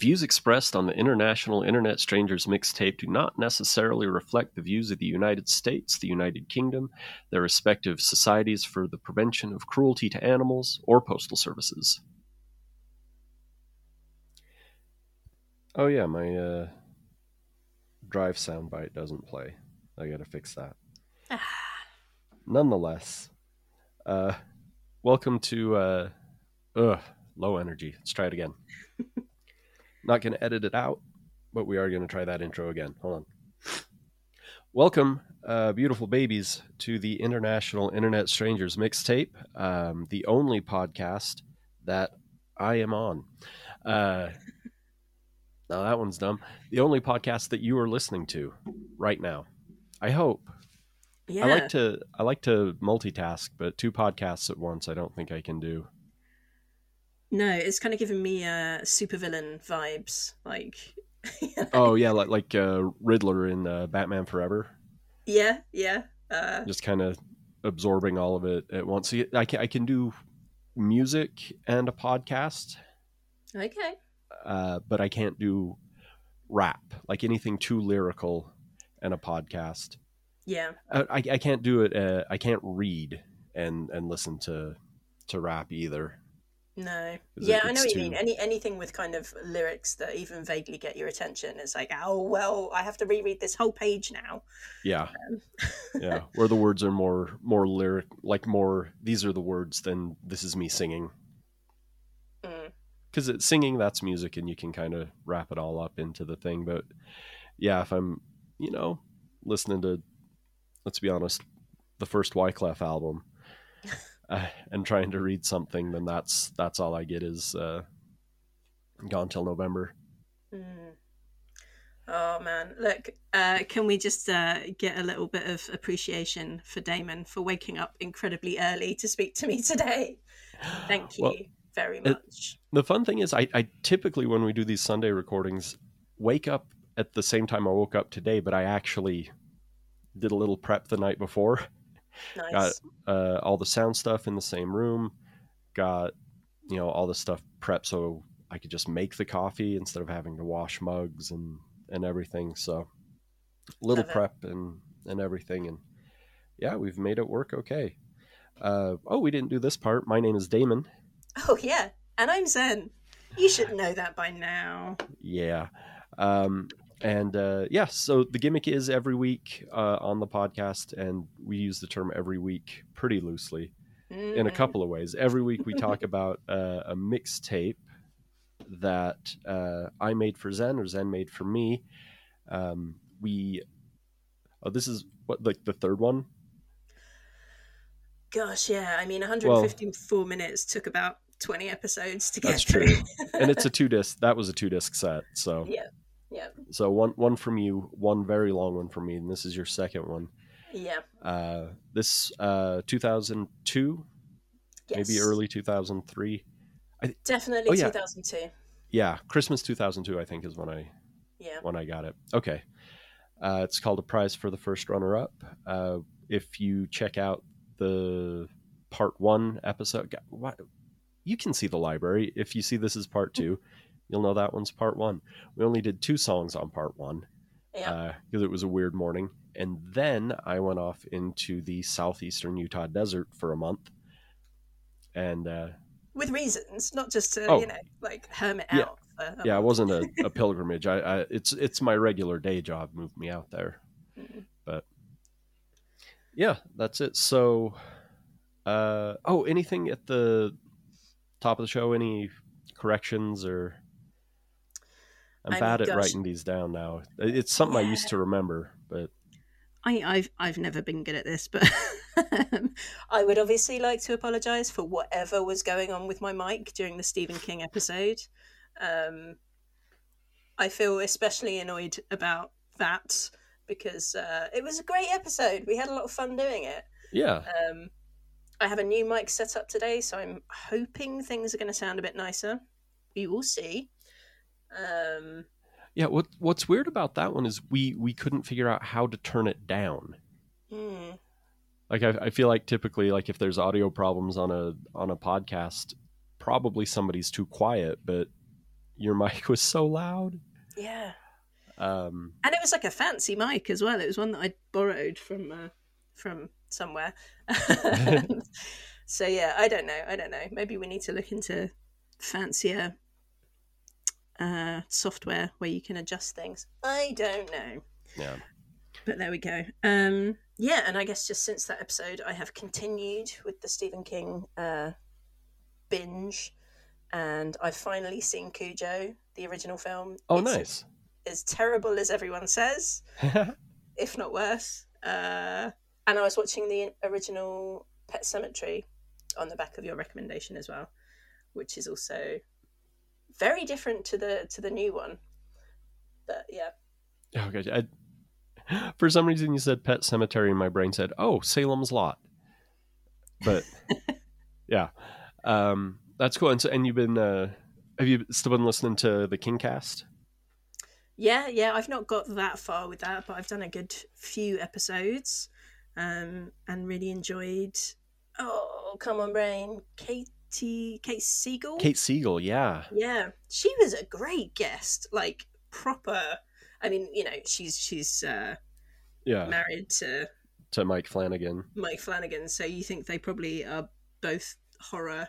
views expressed on the International Internet Strangers mixtape do not necessarily reflect the views of the United States, the United Kingdom, their respective societies for the prevention of cruelty to animals, or postal services. Oh yeah, my uh, drive soundbite doesn't play. I gotta fix that. Nonetheless, uh, welcome to uh, ugh, low energy. Let's try it again. Not gonna edit it out, but we are gonna try that intro again. Hold on. Welcome, uh, beautiful babies, to the International Internet Strangers mixtape, um, the only podcast that I am on. Uh, now that one's dumb. The only podcast that you are listening to right now. I hope. Yeah. I like to I like to multitask, but two podcasts at once I don't think I can do. No, it's kind of giving me uh, supervillain vibes. Like, Oh yeah, like like uh, Riddler in uh, Batman Forever, yeah, yeah. Uh, just kind of absorbing all of it at once. See, I can I can do music and a podcast, okay. uh, but I can't do rap. Like anything too lyrical and a podcast. Yeah. I, I I can't do it. Uh, I can't read and and listen to to rap either. No. Yeah, I know what you mean. Any anything with kind of lyrics that even vaguely get your attention is like, oh well, I have to reread this whole page now. Yeah, Um, yeah. Where the words are more more lyric, like more. These are the words. Than this is me singing. Mm. it's singing, that's music, and you can kind of wrap it all up into the thing. But yeah, if I'm, you know, listening to, let's be honest, the first Wyclef album, uh, and trying to read something, then that's that's all I get is uh, gone till November. Mm. Oh man, look, uh, can we just uh, get a little bit of appreciation for Damon for waking up incredibly early to speak to me today? Thank you Well, very it- much. the fun thing is I, I typically when we do these sunday recordings wake up at the same time i woke up today but i actually did a little prep the night before nice. got uh, all the sound stuff in the same room got you know all the stuff prepped so i could just make the coffee instead of having to wash mugs and and everything so little Love it. prep and and everything and yeah we've made it work okay uh, oh we didn't do this part my name is damon Oh yeah, and I'm Zen. You should know that by now. Yeah. Um, and uh, yeah, so the gimmick is every week uh, on the podcast, and we use the term every week pretty loosely in a Mm. couple of ways. Every week we talk about uh, a mixtape that uh, I made for Zen or Zen made for me. Um, we, oh, this is what, like the third one? Gosh, yeah. I mean, 154 minutes took about 20 episodes to get That's through. true. and it's a two disc, that was a two disc set. So, yeah, yeah, so one, one from you, one very long one from me, and this is your second one. yeah. uh, this uh, 2002 Yes. maybe early 2003 Definitely Oh, yeah. 2002. yeah christmas 2002 i think is when i Yeah. when i got it okay uh, it's called a prize for the first runner up uh, if you check out the part one episode God, what you can see the library if you see this is part two you'll know that one's part one we only did two songs on part one Yeah. because it was a weird morning. And then I went off into the southeastern Utah desert for a month. And uh, With reasons, not just to, Oh. you know, like hermit Yeah. out. Yeah, it wasn't a, a pilgrimage. I, I it's it's my regular day job moved me out there. Mm. But yeah, that's it. So, uh, oh, anything at the top of the show? Any corrections or? I'm I mean, bad at writing these down now. It's something I used to remember, but I, I've I've never been good at this, but I would obviously like to apologise for whatever was going on with my mic during the Stephen King episode. Um, I feel especially annoyed about that because uh, it was a great episode. We had a lot of fun doing it. yeah, Um, I have a new mic set up today, so I'm hoping things are going to sound a bit nicer. We will see. Um, Yeah, what what's weird about that one is we we couldn't figure out how to turn it down. hmm. Like I, I feel like typically like if there's audio problems on a on a podcast, probably somebody's too quiet, but your mic was so loud. Yeah, Um, and it was like a fancy mic as well. It was one that I borrowed from uh, from somewhere. so yeah, I don't know. I don't know. Maybe we need to look into fancier uh, software where you can adjust things. I don't know. yeah. But there we go. Um, yeah, and I guess just since that episode, I have continued with the Stephen King uh, binge, and I've finally seen Cujo, the original film. Oh, It's nice. As terrible as everyone says, if not worse. Uh, and I was watching the original Pet Sematary on the back of your recommendation as well, which is also very different to the to the new one. But yeah, oh, gosh. I, for some reason, you said Pet Sematary, and my brain said, "Oh, Salem's Lot." But yeah, um, that's cool. And so, and you've been uh, have you still been listening to the Kingcast? Yeah, yeah, I've not got that far with that, but I've done a good few episodes, um, and really enjoyed. Oh, come on, brain, Kate Siegel. Kate Siegel, yeah, Yeah, she was a great guest, like proper. I mean, you know, she's she's uh, yeah, married to to Mike Flanagan. Mike Flanagan, so you think they probably are both horror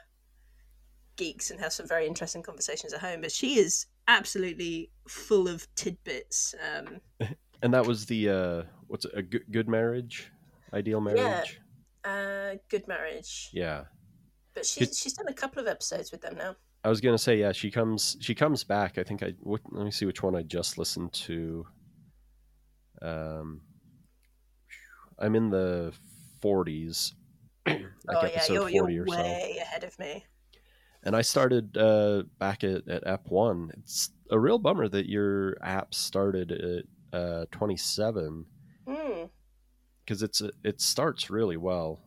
geeks and have some very interesting conversations at home. But she is absolutely full of tidbits. Um, And that was the uh, what's it, a good, good marriage, ideal marriage. uh, good marriage. Yeah. But she's she's done a couple of episodes with them now. I was gonna say yeah. She comes. She comes back. I think I. What, let me see which one I just listened to. Um, I'm in the 40s, like oh yeah, you're, you're 40 or so. way ahead of me. And I started uh, back at, at Ep one. It's a real bummer that your app started at uh, 27 Mm, because it's it starts really well.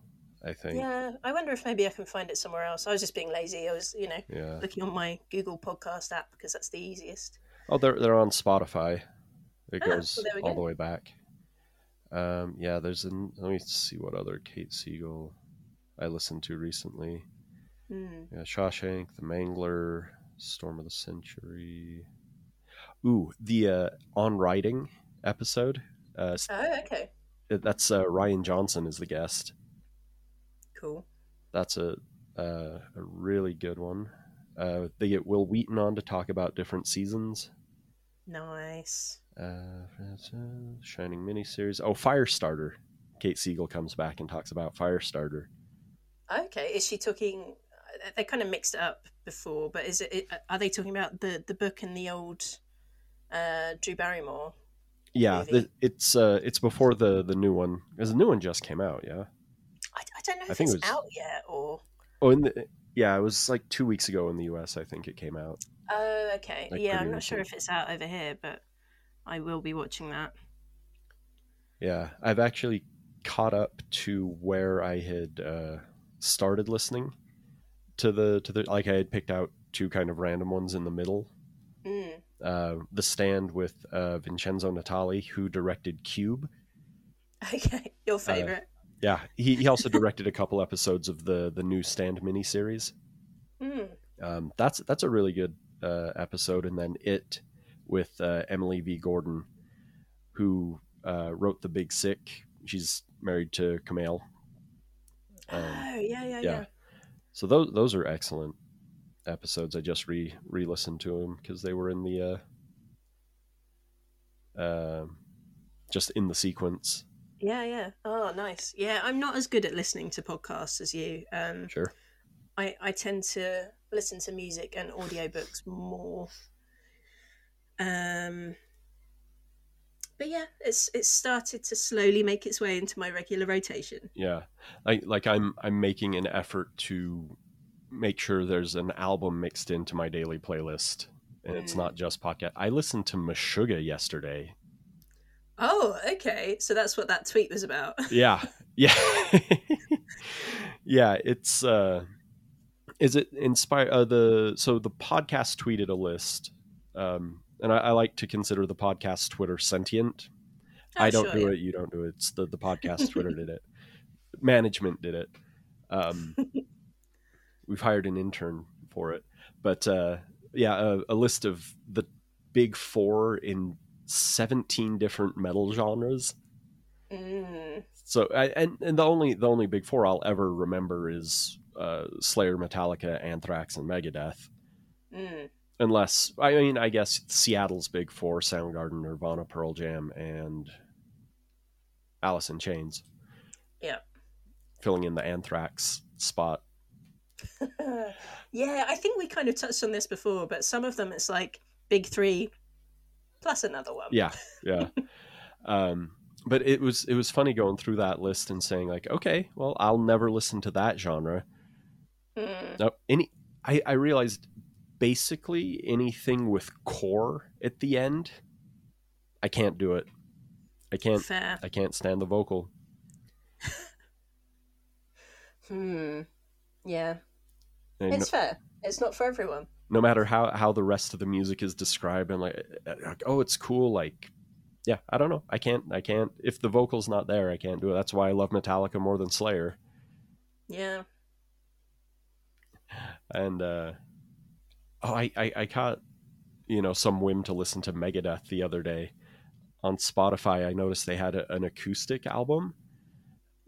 I think. yeah, I wonder if maybe I can find it somewhere else. I was just being lazy. I was, you know, Yeah. looking on my Google Podcast app because that's the easiest. Oh, they're they're on Spotify. It Ah, goes well, all go. the way back. Um, yeah, there's an. Let me see what other Kate Siegel I listened to recently. Mm. Yeah, Shawshank, The Mangler, Storm of the Century. Ooh, the uh, on writing episode. Uh, Oh, okay, that's uh, Rian Johnson is the guest. Cool. That's a uh, a really good one. Uh, they get Wil Wheaton on to talk about different seasons. Nice. Uh, Shining miniseries. Oh, Firestarter. Kate Siegel comes back and talks about Firestarter. Okay, is she talking? They kind of mixed it up before, but is it? Are they talking about the the book and the old uh, Drew Barrymore? Yeah, Movie. the, it's uh, it's before the the new one because the new one just came out. Yeah. Don't know I if think it's it was- out yet or. Oh, in the yeah, it was like two weeks ago in the U.S. I think it came out. Oh, okay. Like, yeah, I'm not sure if it's out over here, but I will be watching that. Yeah, I've actually caught up to where I had uh, started listening to the to the like I had picked out two kind of random ones in the middle. Mm. Uh, the Stand with uh, Vincenzo Natali, who directed Cube. Okay, your favorite. Yeah, he, he also directed a couple episodes of the the new Stand miniseries. Mm. Um, that's that's a really good uh, episode, and then it with uh, Emily V. Gordon, who uh, wrote The Big Sick. She's married to Kumail. Um, oh, yeah, yeah, yeah. yeah. So those those are excellent episodes. I just re re listened to them because they were in the uh, uh, just in the sequence. Yeah, yeah. Oh, nice. Yeah, I'm not as good at listening to podcasts as you. Um, Sure. I, I tend to listen to music and audiobooks more. Um, but yeah, it's it's started to slowly make its way into my regular rotation. Yeah, like like I'm I'm making an effort to make sure there's an album mixed into my daily playlist, and it's Mm. not just podcast. I listened to Meshuggah yesterday. Oh, okay. So that's what that tweet was about. Yeah, yeah, yeah. It's uh, is it inspire uh, the so the podcast tweeted a list, um, and I, I like to consider the podcast Twitter sentient. I don't Oh, do yeah. it. You don't do it. It's the the podcast Twitter did it. Management did it. Um, we've hired an intern for it, but uh, yeah, a, a list of the big four in 17 different metal genres. Mm. So, I, and and the only the only big four I'll ever remember is uh, Slayer, Metallica, Anthrax, and Megadeth. Mm. Unless I mean, I guess Seattle's big four: Soundgarden, Nirvana, Pearl Jam, and Alice in Chains. Yeah. filling in the Anthrax spot. yeah, I think we kind of touched on this before, but some of them it's like big three plus another one. Yeah, yeah. um, but it was it was funny going through that list and saying like, okay, well, I'll never listen to that genre. Mm. No, any. I I realized basically anything with core at the end, I can't do it. I can't. Fair. I can't stand the vocal. Hmm. Yeah. And It's fair. It's not for everyone. No matter how how the rest of the music is described and like, like oh it's cool like yeah i don't know. I can't i can't if the vocal's not there i can't do it. That's why i love metallica more than slayer. Yeah. and uh oh i i, I caught you know some whim to listen to megadeth the other day. On spotify i noticed they had a, an acoustic album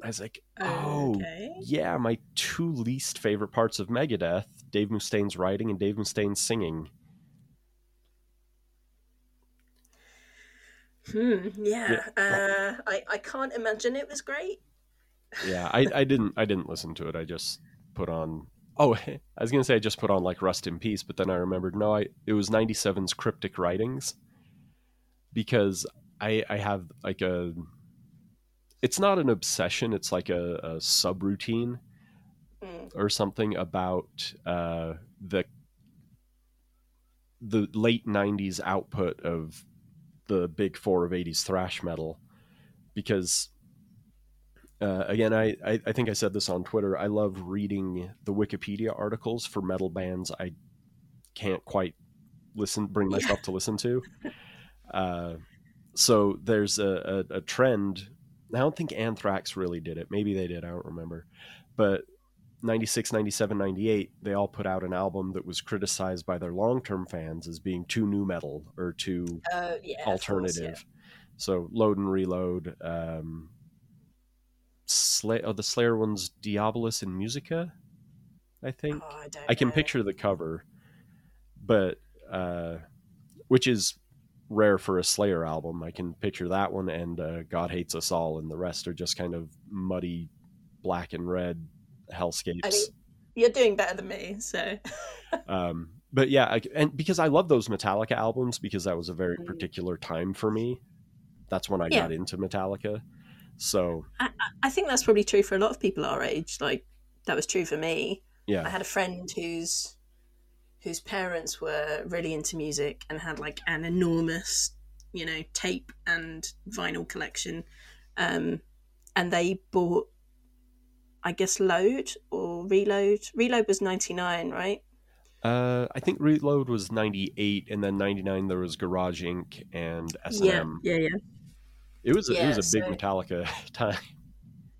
i was like oh Okay. yeah my two least favorite parts of megadeth dave mustaine's writing and dave mustaine's singing Hmm. Yeah. Uh, I I can't imagine it was great. yeah I, I didn't i didn't listen to it i just put on oh i was gonna say i just put on like rust in peace but then i remembered no i it was 97's cryptic writings because i i have like a it's not an obsession it's like a, a subroutine Mm. or something about uh the the late 90s output of the big four of 80s thrash metal because uh, again I, I i think i said this on twitter i love reading the wikipedia articles for metal bands i can't quite listen bring Yeah. myself to listen to uh, so there's a, a, a trend i don't think anthrax really did it maybe they did i don't remember but 96 97 98 they all put out an album that was criticized by their long-term fans as being too nu metal or too Uh, yeah. of course, alternative so load and reload um Slay- oh, the slayer one's diabolus in musica i think Oh, I i can know. picture the cover but uh which is rare for a slayer album i can picture that one and uh, god hates us all and the rest are just kind of muddy black and red hellscapes I mean, you're doing better than me, so um, but yeah, I, and because I love those Metallica albums because that was a very Mm. particular time for me. That's when I Yeah. got into Metallica. So I think that's probably true for a lot of people our age. Like that was true for me. Yeah, I had a friend whose whose parents were really into music and had like an enormous, you know, tape and vinyl collection. Um, and they bought, I guess, Load or Reload. Reload was ninety nine, right? uh, I think Reload was ninety eight, and then ninety nine there was Garage Inc. and S and Yeah, M. yeah, yeah, It was a, it was a big so- Metallica time.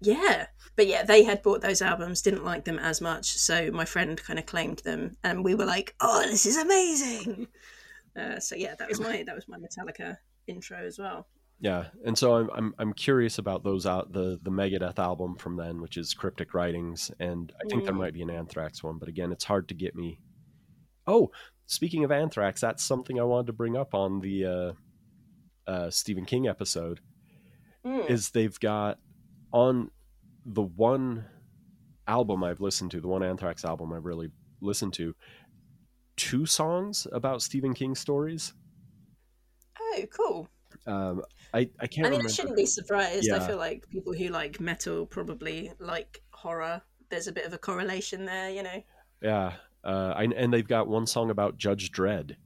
yeah. But yeah, they had bought those albums, didn't like them as much, so my friend kind of claimed them, and we were like, "Oh, this is amazing!" Uh, so yeah, that was my that was my Metallica intro as well. Yeah, and so I'm I'm I'm curious about those out the the Megadeth album from then, which is Cryptic Writings, and I think there Mm. might be an Anthrax one, but again, it's hard to get me. Oh, speaking of Anthrax, that's something I wanted to bring up on the uh, uh, Stephen King episode. Mm. Is they've got on the one album I've listened to, the one Anthrax album I've really listened to, two songs about Stephen King stories. Oh, cool. Um, I I can't I mean, remember. I shouldn't be surprised. I feel like people who like metal probably like horror. There's a bit of a correlation there, you know. Yeah, uh, I, and they've got one song about Judge Dredd.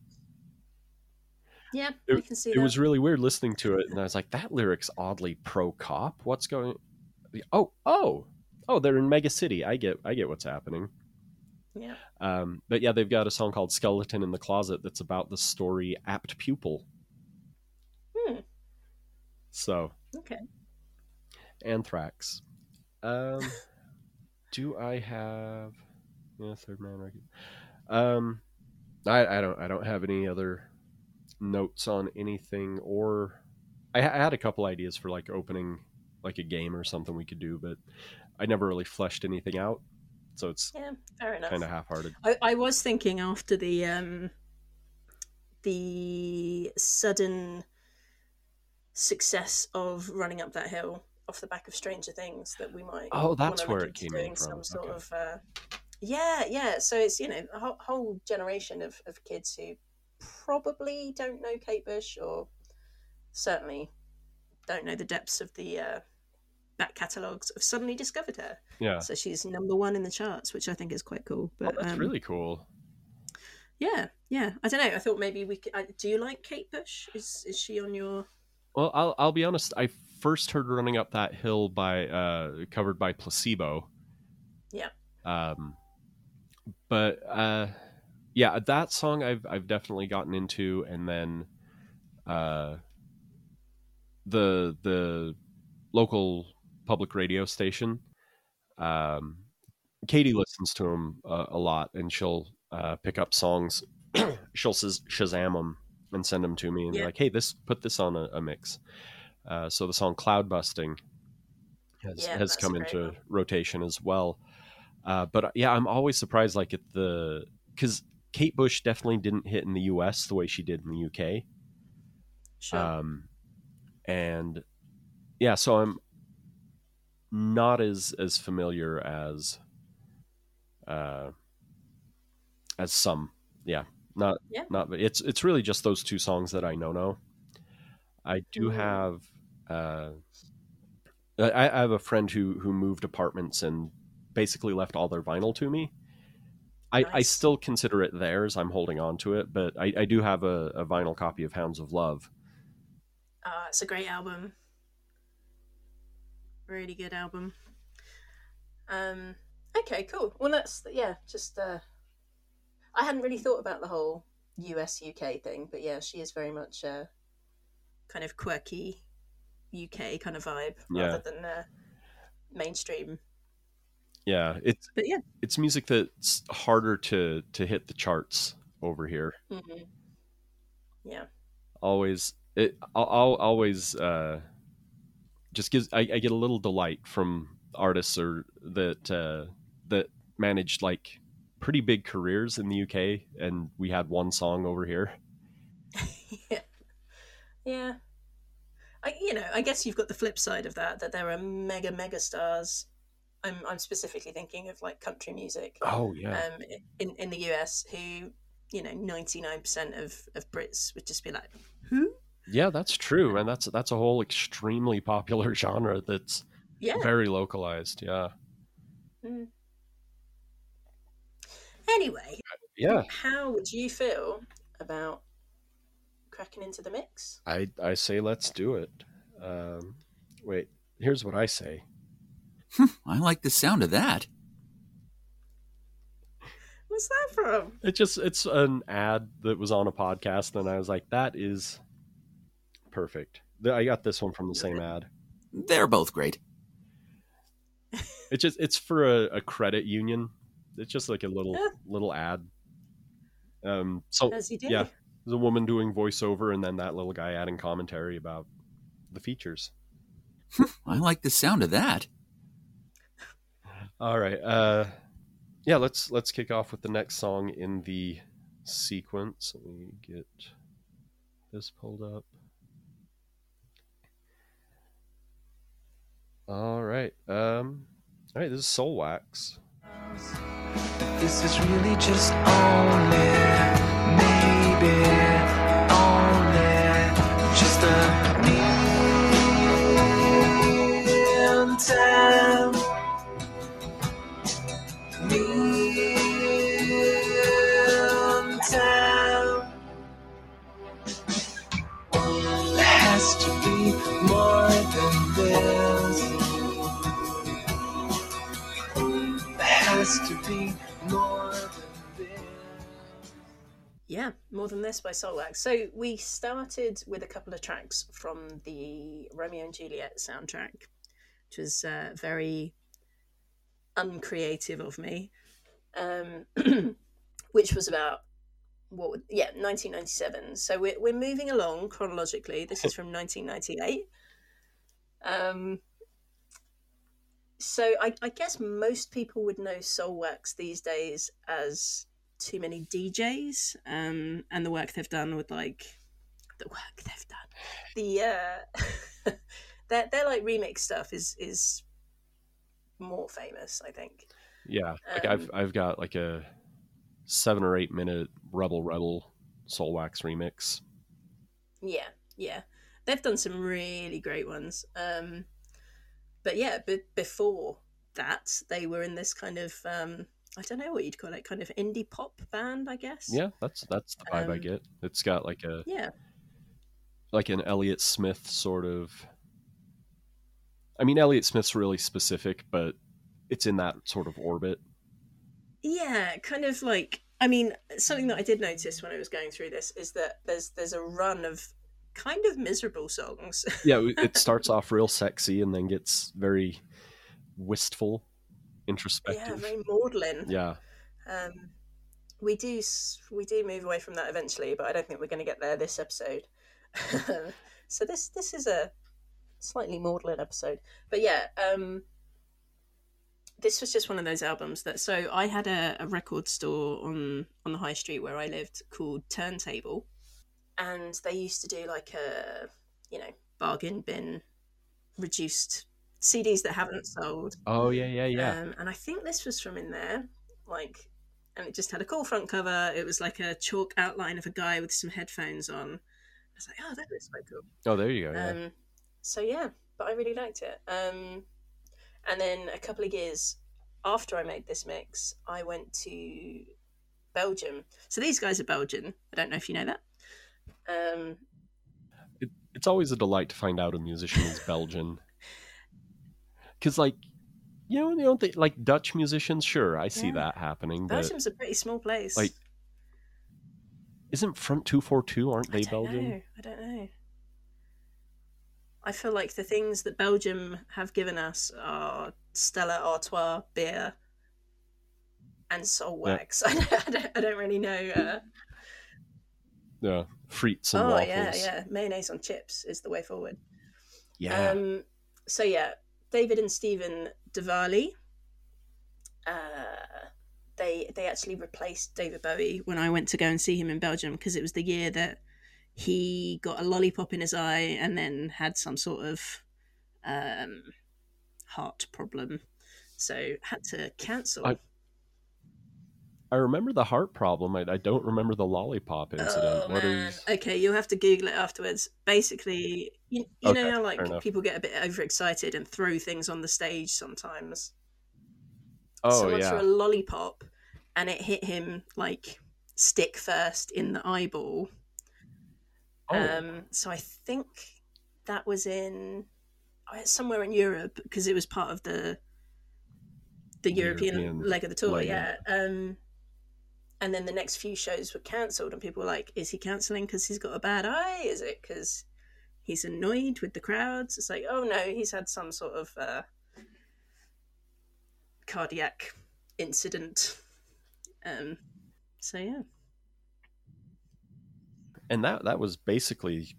Yeah, It- I can see It that. was really weird listening to it, and I was like, "That lyric's oddly pro cop. What's going?" Oh, oh, oh! They're in Mega City. I get, I get what's happening. Yeah. Um, but yeah, they've got a song called "Skeleton in the Closet" that's about the story "Apt Pupil." Hmm. So, Okay. Anthrax. Um, do I have yeah, third man record? Um, I, I don't I don't have any other notes on anything or I, I had a couple ideas for like opening like a game or something we could do, but I never really fleshed anything out. So it's Yeah, fair enough. kind of half-hearted. I, I was thinking after the um, the sudden success of running up that hill off the back of Stranger Things that we might. Oh, that's where it came in from. Some sort Okay. of. Uh, yeah, yeah. So it's you know a whole, whole generation of, of kids who probably don't know Kate Bush or certainly don't know the depths of the uh, back catalogues have suddenly discovered her. Yeah. So she's number one in the charts, which I think is quite cool. Oh, But that's um, really cool. yeah, yeah. I don't know. I thought maybe we could. Uh, do you like Kate Bush? Is is she on your? Well, I'll I'll be honest. I first heard "Running Up That Hill" by uh, covered by Placebo. Yeah. Um, but uh, yeah, that song I've I've definitely gotten into, and then uh, the the local public radio station. Um, Katie listens to them uh, a lot, and she'll uh, pick up songs. she'll shaz- Shazam them and send them to me, and be Yeah. like, "Hey, this put this on a, a mix." Uh, so the song "Cloudbusting" has Yeah, has come into one. rotation as well. Uh, but uh, yeah, I'm always surprised, like at the because Kate Bush definitely didn't hit in the U.S. the way she did in the U.K. Sure. Um, and yeah, so I'm not as as familiar as uh as some. Yeah, not Yeah. not. But it's it's really just those two songs that I know. Know. I do Mhm. have. Uh, I, I have a friend who who moved apartments and basically left all their vinyl to me. I, I still consider it theirs. I'm holding on to it, but I, I do have a, a vinyl copy of Hounds of Love. Uh, it's a great album. Really good album. Um, okay, cool. Well, that's yeah. Just uh, I hadn't really thought about the whole US UK thing, but yeah, she is very much uh, kind of quirky UK kind of vibe Yeah. rather than uh, mainstream. Yeah, it's But yeah, it's music that's harder to to hit the charts over here. hmm yeah, Always, it I'll, I'll always uh, just gives I, I get a little delight from artists or that uh, that managed like pretty big careers in the UK, and we had one song over here. yeah, yeah. I, you know, I guess you've got the flip side of that that there are mega mega stars. I'm I'm specifically thinking of like country music. Oh yeah, um, in in the US who you know ninety nine percent of of Brits would just be like, who? Yeah, that's true, and that's that's a whole extremely popular genre that's Yeah. very localized. Yeah, Mm. Anyway, yeah. how would you feel about cracking into the mix? I I say let's do it. Um, wait, here's what I say. I like the sound of that. What's that from? It just it's an ad that was on a podcast, and I was like, that is perfect. I got this one from the same ad. They're both great. It's just it's for a, a credit union. It's just like a little Yeah. little ad. Um, so As you do. yeah, there's a woman doing voiceover, and then that little guy adding commentary about the features. I like the sound of that. All right. Uh, yeah, let's let's kick off with the next song in the sequence. Let me get this pulled up. All right. Um, all right. This is Soulwax. This is really just only, maybe only just a more than this. Yeah, more than this by Soulwax. So we started with a couple of tracks from the Romeo and Juliet soundtrack, which was uh, very uncreative of me, um, which was about what? Would, yeah, 1997. So we're we're moving along chronologically. This is from 1998. Um. So I, I guess most people would know Soulwax these days as too many DJs, um, and the work they've done with like the work they've done. The uh, their their like remix stuff is is more famous, I think. Yeah, like Um, I've I've got like a seven or eight minute Rebel Rebel Soulwax remix. Yeah, yeah, they've done some really great ones. Um, but yeah, b- before that, they were in this kind of um, I don't know what you'd call it, kind of indie pop band, I guess. Yeah, that's that's the vibe I Um, get. It's got like a yeah, like an Elliott Smith sort of. I mean, Elliott Smith's really specific, but it's in that sort of orbit. yeah, kind of like. I mean, something that I did notice when I was going through this is that there's there's a run of kind of miserable songs. Yeah, it starts off real sexy and then gets very wistful, introspective. yeah, very maudlin. Yeah, Um, we do we do move away from that eventually, but I don't think we're going to get there this episode. so this this is a slightly maudlin episode, but yeah, um, this was just one of those albums that. So I had a, a record store on on the high street where I lived called Turntable, and they used to do like a you know bargain bin reduced CDs that haven't sold. Oh yeah, yeah, yeah. Um, and I think this was from in there, like, and it just had a cool front cover. It was like a chalk outline of a guy with some headphones on. I was like, oh, that looks quite cool. oh, there you go. Yeah. Um, so yeah, but I really liked it. Um, and then a couple of years after I made this mix, I went to Belgium. So these guys are Belgian. I don't know if you know that. Um, it's always a delight to find out a musician is Belgian. Because, like, you know, you don't think like Dutch musicians. Sure, I see Yeah. that happening, but Belgium's a pretty small place. like, isn't Front Two Four Two? Aren't they don't Belgian? know. I don't know. I feel like the things that Belgium have given us are Stella Artois beer and soul Yeah. wax. I, don't, I, don't, I don't really know. Uh, Yeah, frites and oh waffles. yeah, yeah, mayonnaise on chips is the way forward. Yeah. Um, so yeah, David and Stephen Dewaele. Uh, they they actually replaced David Bowie when I went to go and see him in Belgium because it was the year that he got a lollipop in his eye and then had some sort of um, heart problem, so had to cancel. I- I remember the heart problem. I, I don't remember the lollipop incident. Oh What man. is? Okay, you'll have to Google it afterwards. Basically, you, you Okay, know how like people get a bit overexcited and throw things on the stage sometimes. Oh Someone threw yeah. a lollipop, and it hit him like stick first in the eyeball. Oh, Um, so I think that was in oh, somewhere in Europe because it was part of the the European, European leg of the tour. leg, Yeah. Um, and then the next few shows were cancelled, and people were like, "Is he cancelling because he's got a bad eye? Is it because he's annoyed with the crowds?" It's like, "Oh no, he's had some sort of uh, cardiac incident." Um, so yeah. and that that was basically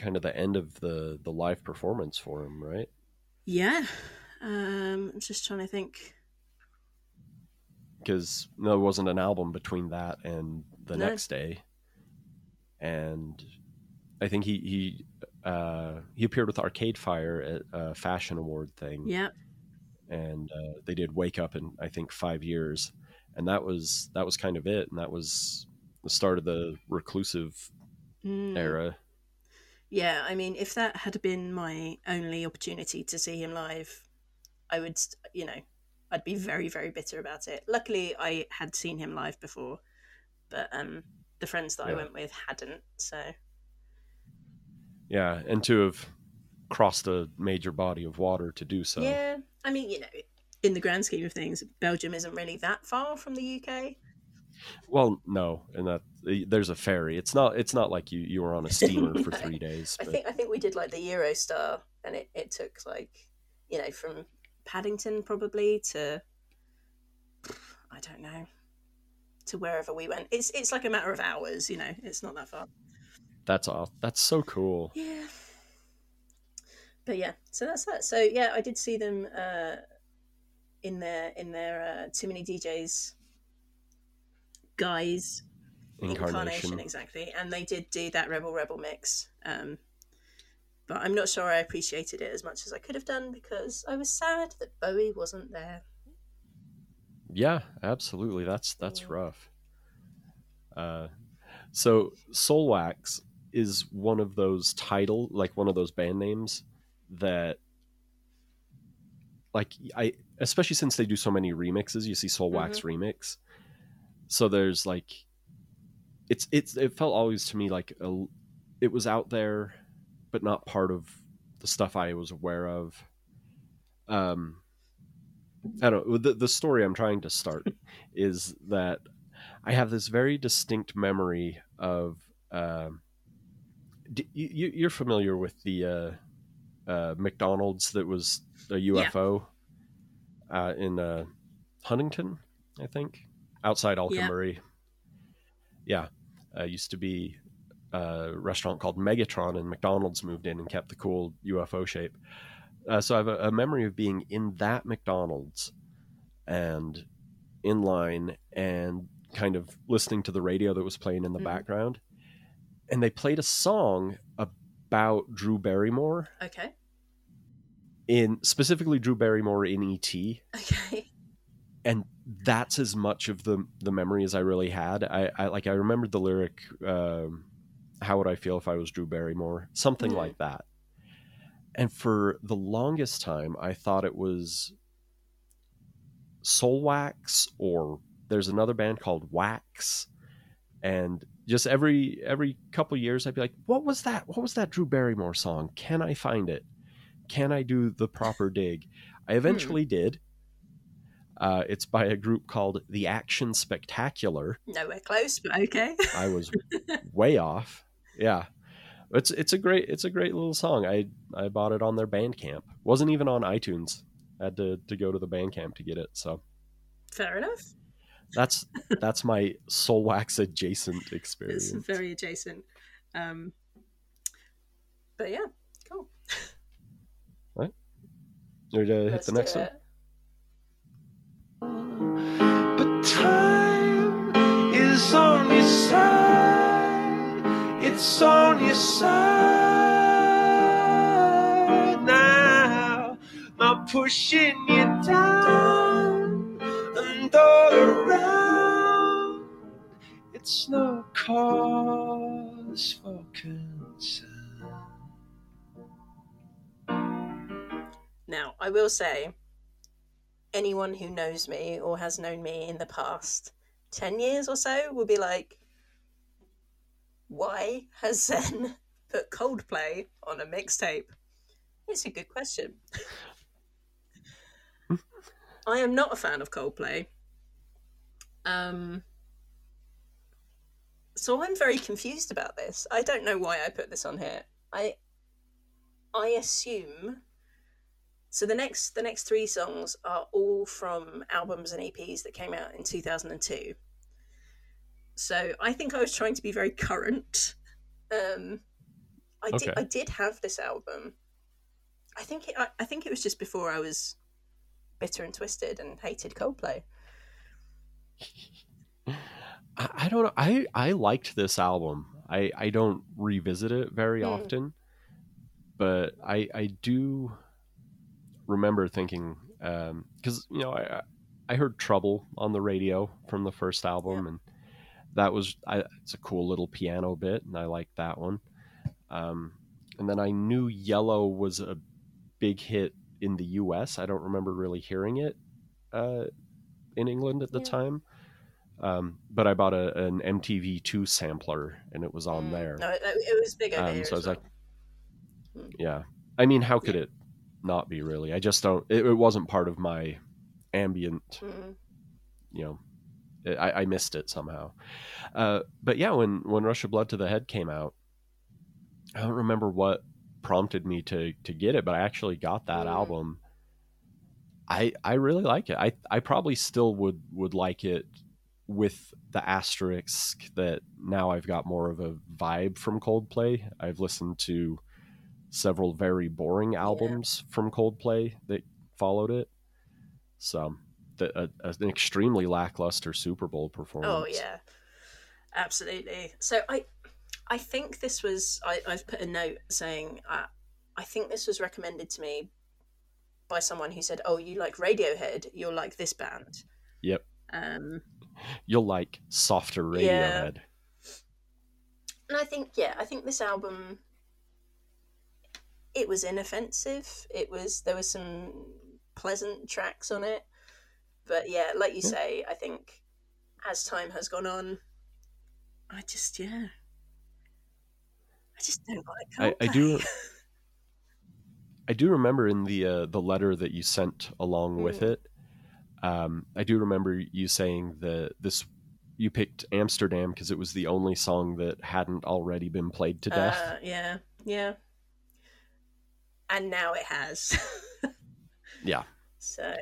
kind of the end of the the live performance for him, right? Yeah. Um, I'm just trying to think. Because there wasn't an album between that and the No. next day, and I think he he uh, he appeared with Arcade Fire at a fashion award thing. Yeah. and uh, they did wake up in I think five years, and that was that was kind of it, and that was the start of the reclusive Mm. era. Yeah, I mean, if that had been my only opportunity to see him live, I would, you know, I'd be very, very bitter about it. Luckily, I had seen him live before, but um, the friends that I went with hadn't. So Yeah, and to have crossed a major body of water to do so. yeah, I mean, you know, in the grand scheme of things, Belgium isn't really that far from the UK. Well, no, and that there's a ferry. It's not. It's not like you you were on a steamer for three days. I think I think we did like the Eurostar, and it, it took like, you know, from Paddington probably to, I don't know, to wherever we went. It's it's like a matter of hours, you know. It's not that far. That's all. That's so cool. Yeah. But yeah, so that's that. So yeah, I did see them uh, in their in their uh, too many DJs guys Incarnation. exactly, and they did do that Rebel Rebel mix. Um, but I'm not sure I appreciated it as much as I could have done because I was sad that Bowie wasn't there. Yeah, absolutely. That's that's Yeah. rough. Uh, so Soulwax is one of those title, like one of those band names that, like I, especially since they do so many remixes. You see Soulwax remix, so there's like, it's it's it felt always to me like a, it was out there, but not part of the stuff I was aware of. Um, I don't know. The, the story I'm trying to start is that I have this very distinct memory of. Um, d- you, you're familiar with the uh, uh, McDonald's that was a UFO uh, in uh, Huntingdon, I think, outside Alconbury. Yeah, uh, used to be a restaurant called Megatron, and McDonald's moved in and kept the cool UFO shape. Uh, so I have a, a memory of being in that McDonald's and in line and kind of listening to the radio that was playing in the Mhm. background. And they played a song about Drew Barrymore Okay, in specifically Drew Barrymore in ET. okay, And that's as much of the the memory as I really had. I, I like I remembered the lyric, um, "How would I feel if I was Drew Barrymore?" Something Mhm. like that. And for the longest time, I thought it was Soulwax or there's another band called Wax, and just every every couple years I'd be like, "What was that? What was that Drew Barrymore song? Can I find it? Can I do the proper dig?" I eventually did. Uh, it's by a group called The Action Spectacular. nowhere close, but okay. I was way off. Yeah. It's it's a great it's a great little song. I I bought it on their Bandcamp. Wasn't even on iTunes. I had to, to go to the Bandcamp to get it. So Fair enough. that's that's my Soulwax adjacent experience It's experience. very adjacent. Um, but yeah, cool. ready to hit Let's the do next one. But time is on your side. It's on your side now. Not pushing you down and all around. It's no cause for concern. Now, I will say, anyone who knows me or has known me in the past 10 years or so will be like, why has Zen put Coldplay on a mixtape? It's a good question. I am not a fan of Coldplay. Um, so I'm very confused about this. I don't know why I put this on here. I I assume so the next the next three songs are all from albums and EPs that came out in 2002. So I think I was trying to be very current. Um, I did I did have this album. I think it, I, I think it was just before I was bitter and twisted and hated Coldplay. I, I don't know. I, I liked this album. I, I don't revisit it very Hmm. often, but I I do remember thinking because you know I I heard Trouble on the radio from the first album and that was I, it's a cool little piano bit and I liked that one. Um, and then I knew Yellow was a big hit in the U.S. I don't remember really hearing it uh, in England at the Yeah. time. Um, but I bought a, an MTV2 sampler and it was on Mm. there. No, it, it was big Um, so I as was like. Yeah. I mean, how could Yeah. it not be really? I just don't, it, it wasn't part of my ambient, Mm. you know, I, I missed it somehow. Uh, but yeah, when, when Rush of Blood to the Head came out, I don't remember what prompted me to, to get it, but I actually got that Mm. album. I, I really like it. I, I probably still would, would like it with the asterisk that now I've got more of a vibe from Coldplay. I've listened to several very boring albums from Coldplay that followed it. So, a, an extremely lackluster Super Bowl performance. Oh yeah, absolutely. So I, I think this was. I, I've put a note saying uh, I think this was recommended to me by someone who said, "Oh, you like Radiohead? You'll like this band." Yep. Um, You'll like softer Yeah. Radiohead. and I think yeah, I think this album. It was inoffensive. It was there were some pleasant tracks on it, but yeah, like you say, I think as time has gone on, I just yeah, I just don't like. I- I do- I do remember in the uh, the letter that you sent along with Mm. it. Um, I do remember you saying that this you picked Amsterdam because it was the only song that hadn't already been played to death. Uh, yeah, yeah. And now it has. Yeah. So.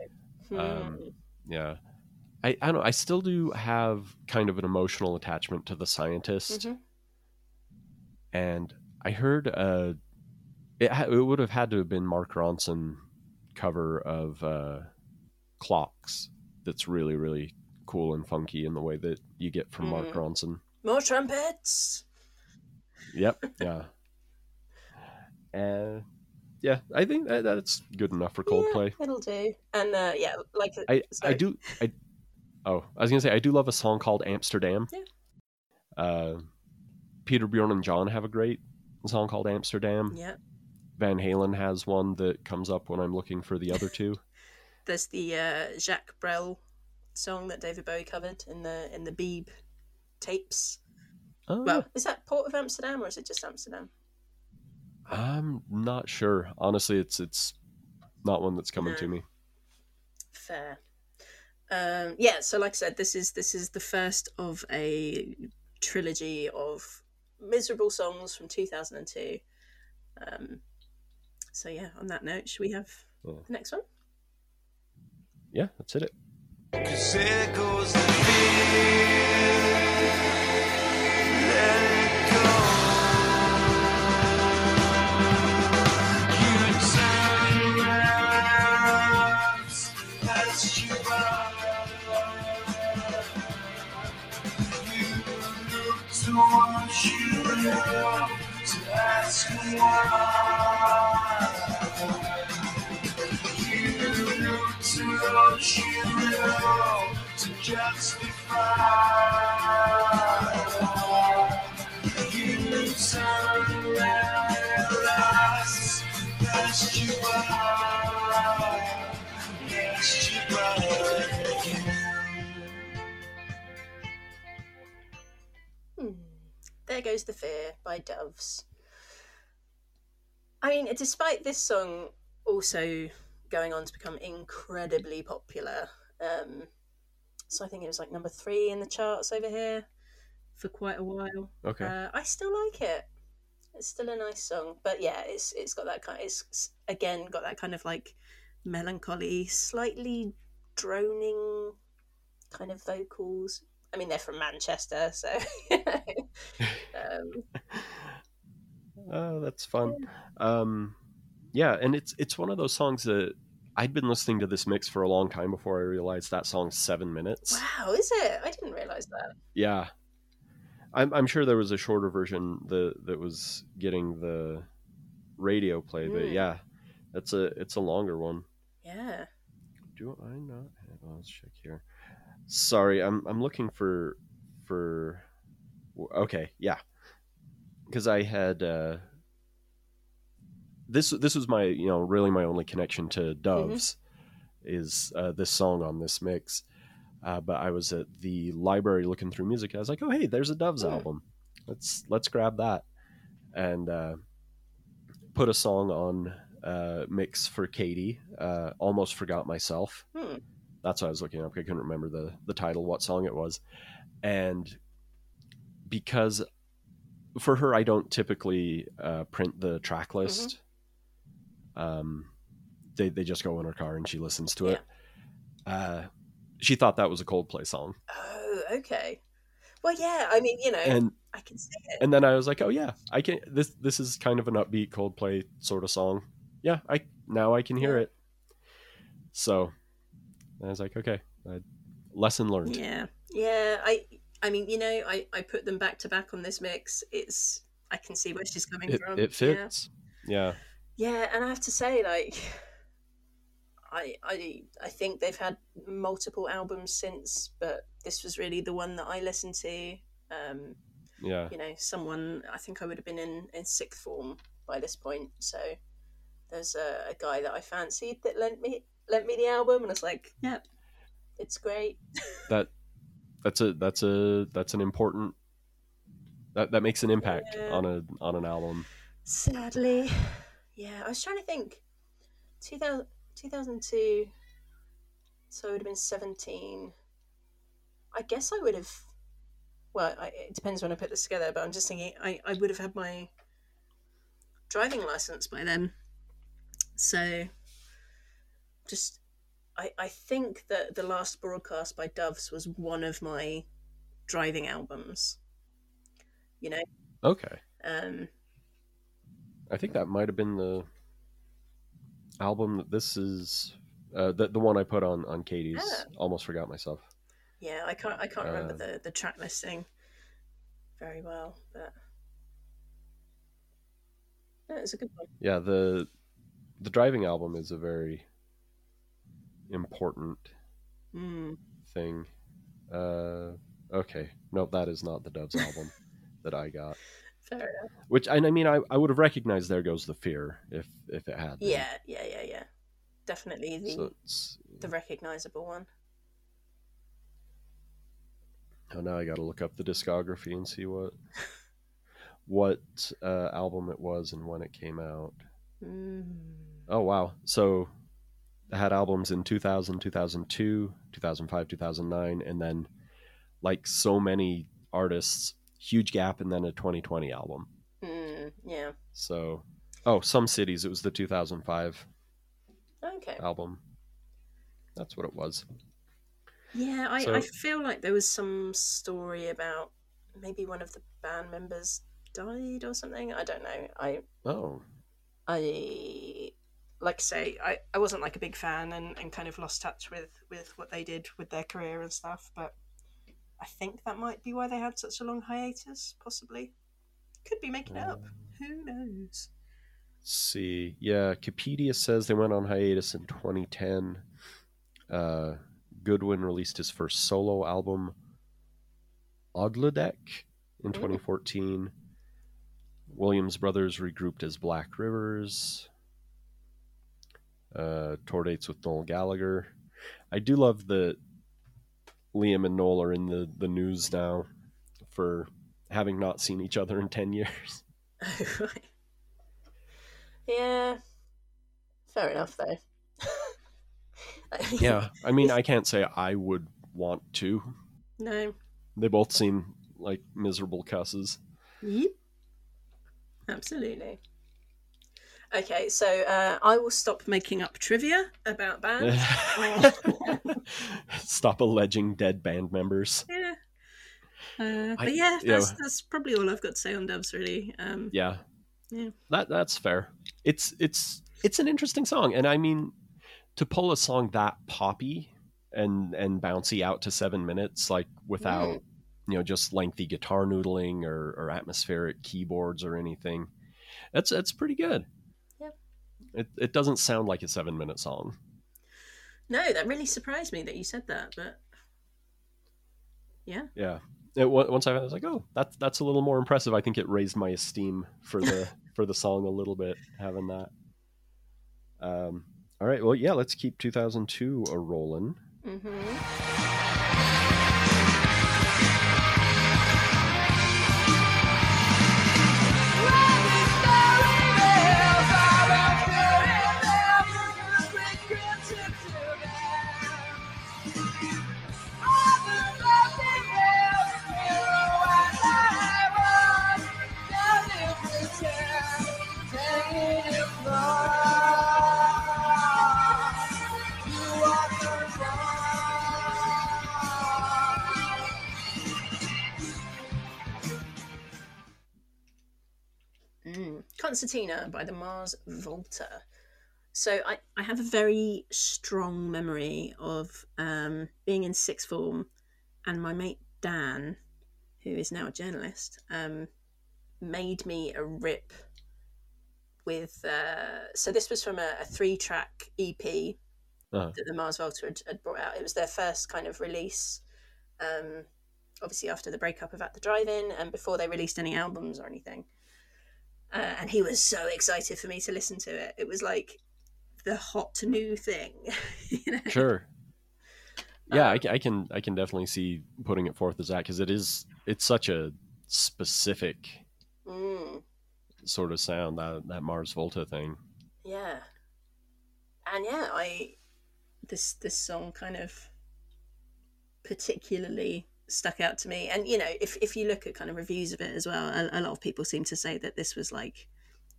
Um, hmm. Yeah, I I don't. know, I still do have kind of an emotional attachment to the scientist, Mhm. and I heard uh, it ha- it would have had to have been Mark Ronson cover of uh, Clocks. That's really really cool and funky in the way that you get from Mark Mm. Ronson. More trumpets. Yep. Yeah. And yeah, I think that, that's good enough for Coldplay. Yeah, it'll do. And uh, yeah, like I I do I oh I was gonna say I do love a song called Amsterdam. Yeah. Uh, Peter Bjorn and John have a great song called Amsterdam. Yeah, Van Halen has one that comes up when I'm looking for the other two. there's the uh, Jacques Brel song that David Bowie covered in the in the Beeb tapes. Oh, Well, is that Port of Amsterdam or is it just Amsterdam? I'm not sure. Honestly, it's it's not one that's coming No. to me. Fair. Um, yeah, so like I said, this is this is the first of a trilogy of miserable songs from 2002. Um, so yeah, on that note, should we have Yeah. the next one? Yeah, that's it. Towards you to ask why. You look towards you to justify. You turn around and realize that you are, There Goes the Fear by Doves. I mean, despite this song also going on to become incredibly popular, um, so I think it was like number three in the charts over here for quite a while. Okay. Uh, I still like it. It's still a nice song, but yeah, it's it's got that kind. It's it's, again got that kind of like melancholy, slightly droning kind of vocals. I mean, they're from Manchester, so Oh, that's fun. Um, yeah, and it's it's one of those songs that I'd been listening to this mix for a long time before I realized that song's seven minutes. wow, is it? I didn't realize that. Yeah, I'm I'm sure there was a shorter version that that was getting the radio play, but Mm. yeah, that's a it's a longer one. Yeah. Do I not have? Oh, let's check here. Sorry, I'm I'm looking for for. Okay, yeah, because I had uh, this. This was my you know really my only connection to Doves is uh, this song on this mix. Uh, but I was at the library looking through music. I was like, oh hey, there's a Doves Hmm. album. Let's let's grab that and uh, put a song on uh, mix for Katie. Uh, almost forgot myself Hmm. that's what I was looking up. I couldn't remember the the title, what song it was, and because for her, I don't typically uh, print the track list. Um, they they just go in her car and she listens to it. Uh, she thought that was a Coldplay song. Oh okay. Well, yeah. I mean, you know, And I can see it. and then I was like, oh yeah, I can. This this is kind of an upbeat Coldplay sort of song. Yeah, I now I can hear Yeah. it. So I was like, okay, lesson learned. Yeah, yeah. I, I mean, you know, I, I put them back to back on this mix. It's, I can see where she's coming It, from. it fits. Yeah. Yeah. yeah, and I have to say, like, I, I, I think they've had multiple albums since, but this was really the one that I listened to. Um, yeah, you know, someone I think I would have been in in sixth form by this point. So there's a, a guy that I fancied that lent me lent me the album, and I was like, yep, it's great. that that's a that's a that's an important that that makes an impact Yeah. on a on an album. Sadly, yeah, I was trying to think. 2000, 2002, so I would have been 17. I guess I would have. Well, I, it depends when I put this together, but I'm just thinking I, I would have had my driving license by then. So, just. I, I think that the last broadcast by Doves was one of my driving albums. You know? Okay, Um, I think that might have been the album that this is uh, the the one I put on on Katie's. Ah. Almost forgot myself. Yeah, I can't. I can't remember Uh, the the track listing very well, but yeah, it's a good one. Yeah, the the driving album is a very important Mm. thing. Uh, okay, no, that is not the Doves album that I got. Fair enough. Which and I mean, I, I would have recognized "There Goes the Fear" if if it had. been. Yeah, yeah, yeah, yeah. Definitely the So the recognizable one. oh now I got to look up the discography and see what what uh, album it was and when it came out. Mm. Oh wow! So had albums in 2000, 2002, 2005, 2009, and then like so many artists, huge gap, and then a 2020 album. Mm. Yeah. So, oh, some cities. It was the 2005 Okay. album. That's what it was. Yeah, I, So- I feel like there was some story about maybe one of the band members died or something. I don't know. I Oh, I like I say, I, I wasn't like a big fan and, and kind of lost touch with, with what they did with their career and stuff, but I think that might be why they had such a long hiatus, possibly. Could be making it up. Who knows? Let's see. Yeah, Wikipedia says they went on hiatus in 2010. Uh, Goodwin released his first solo album, Odludek, in 2014. Williams Brothers regrouped as Black Rivers. Uh, tour dates with Noel Gallagher. I do love that Liam and Noel are in the, the news now for having not seen each other in 10 years. Yeah. Fair enough, though. Yeah, I mean, I can't say I would want to. no. They both seem like miserable cusses. Yep. Absolutely. Okay, so uh, I will stop making up trivia about bands. Stop alleging dead band members. yeah. Uh, but yeah, yeah. that's, that's probably all I've got to say on Doves, really. Um, Yeah, Yeah. that that's fair. It's it's it's an interesting song, and I mean, to pull a song that poppy and and bouncy out to seven minutes, like without Mm. you know just lengthy guitar noodling or, or atmospheric keyboards or anything, that's that's pretty good. It it doesn't sound like a seven minute song. No, that really surprised me that you said that, but yeah. Yeah. It, on- once I was like, oh, that's that's a little more impressive. I think it raised my esteem for the for the song a little bit having that. Um. All right. Well, yeah. Let's keep 2002 a rolling. hmm Concertina by the Mars Volta. So I, I have a very strong memory of um, being in sixth form and my mate Dan, who is now a journalist, um, made me a rip with. Uh, so this was from a, a three track EP Uh-huh. that the Mars Volta had, had brought out. It was their first kind of release, um, obviously after the breakup of At the Drive In and before they released any albums or anything. Uh, and he was so excited for me to listen to it. It was like the hot new thing. you know? Sure. Yeah, I, Um, ca- I can I can definitely see putting it forth as that because it is it's such a specific Mm, sort of sound that that Mars Volta thing. yeah. And yeah, I this this song kind of particularly stuck out to me. And you know, if if you look at kind of reviews of it as well, a, a lot of people seem to say that this was like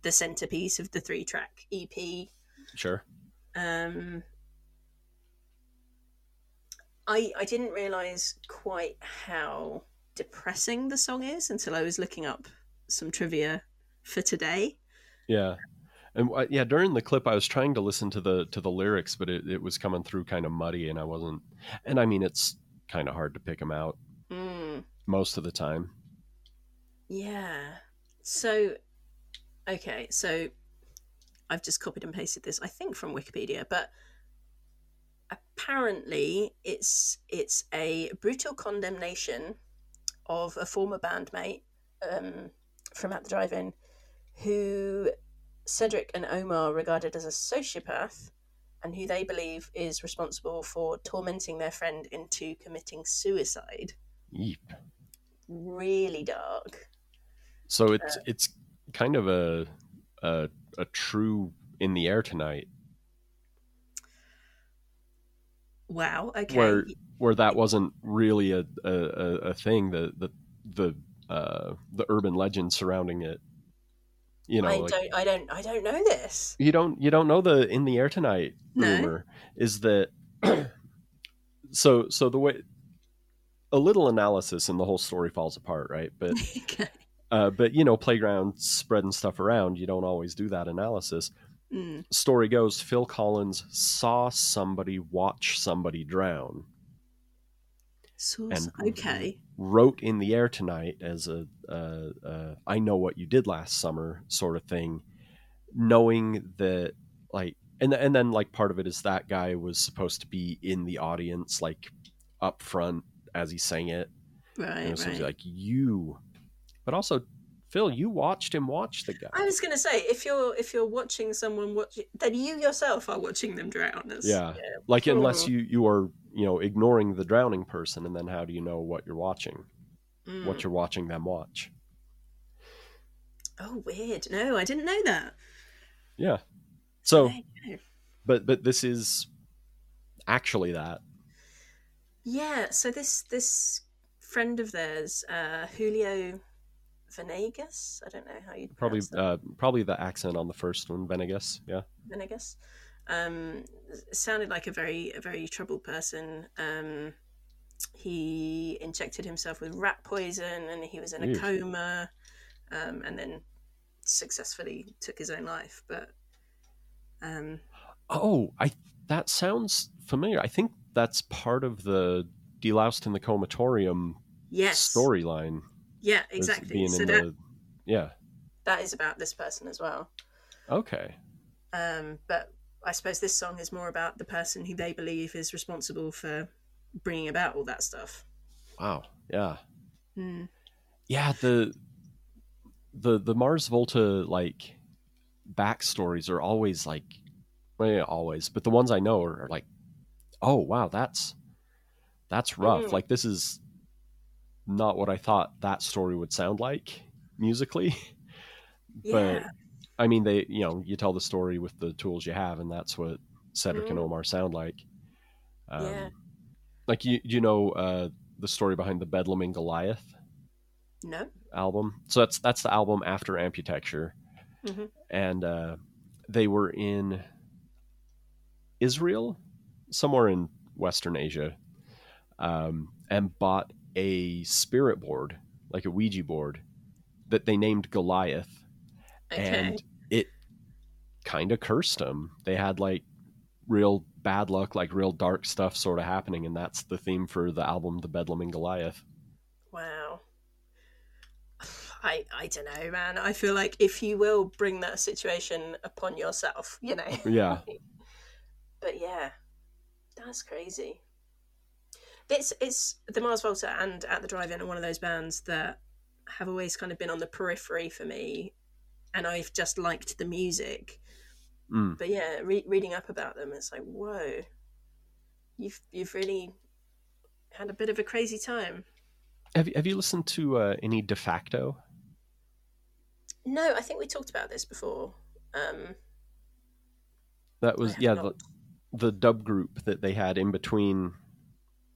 the centerpiece of the three track EP. Sure. Um, I I didn't realize quite how depressing the song is until I was looking up some trivia for today. Yeah. And uh, yeah, during the clip, I was trying to listen to the to the lyrics, but it, it was coming through kind of muddy, and I wasn't. And I mean, it's kind of hard to pick them out Mm, most of the time. yeah. So, okay, so I've just copied and pasted this, I think, from Wikipedia, but apparently it's it's a brutal condemnation of a former bandmate um, from At the Drive-In, who Cedric and Omar regarded as a sociopath, and who they believe is responsible for tormenting their friend into committing suicide. Yeep. Really dark. So it's it's kind of a a a true in the air tonight Wow. Okay. where where that wasn't really a a, a, a thing the the the uh the urban legend surrounding it you know I like, don't. I don't. I don't know this. you don't you don't know the in the air tonight No. rumor is that so so the way a little analysis and the whole story falls apart right but okay. uh but you know playground spreading stuff around you don't always do that analysis Mm. story goes phil collins saw somebody watch somebody drown Source. And- okay. wrote in the air tonight as a uh, uh, I know what you did last summer sort of thing, knowing that like and and then like part of it is that guy was supposed to be in the audience like up front as he sang it. And it Right. was Right. like you, but also Phil, you watched him watch the guy. I was going to say, if you're if you're watching someone watch, then you yourself are watching them drown. That's- Yeah. Like unless you you are you know ignoring the drowning person, and then how do you know what you're watching? Mm. What you're watching them watch? Oh, weird. No, I didn't know that. Yeah. So. There you go. but but this is actually that Yeah. So this this friend of theirs, uh, Julio Venegas. I don't know how you probably uh probably the accent on the first one venegas yeah Venegas. Um, sounded like a very a very troubled person. Um, he injected himself with rat poison, and he was in a coma, um, and then successfully took his own life. But um, oh i that sounds familiar i think that's part of the deloused in the comatorium yes, storyline yeah, exactly. So that the yeah that is about this person as well. okay Um, but I suppose this song is more about the person who they believe is responsible for bringing about all that stuff. wow yeah Hmm. yeah the the the mars volta like backstories are always like well yeah, always but the ones i know are, are like oh wow that's that's rough Mm. like this is not what i thought that story would sound like musically Yeah. but i mean they you know you tell the story with the tools you have and that's what cedric and Mm. omar sound like um, Yeah. like you you know uh the story behind the bedlam and goliath No. album. So that's that's the album after Amputecture, Mhm. and uh, they were in Israel, somewhere in Western Asia, um, and bought a spirit board, like a Ouija board, that they named Goliath, Okay. and it kind of cursed them. They had like real bad luck, like real dark stuff sort of happening, and that's the theme for the album, The Bedlam and Goliath. Wow. I I don't know, man. I feel like if you will bring that situation upon yourself, you know. Yeah. but yeah, that's crazy. It's it's the Mars Volta and At the Drive-In are one of those bands that have always kind of been on the periphery for me, and I've just liked the music. Mm. But yeah, re- reading up about them, it's like whoa, you've you've really had a bit of a crazy time. Have you, have you listened to uh, any De facto? No, I think we talked about this before. Um, That was yeah the, the dub group that they had in between.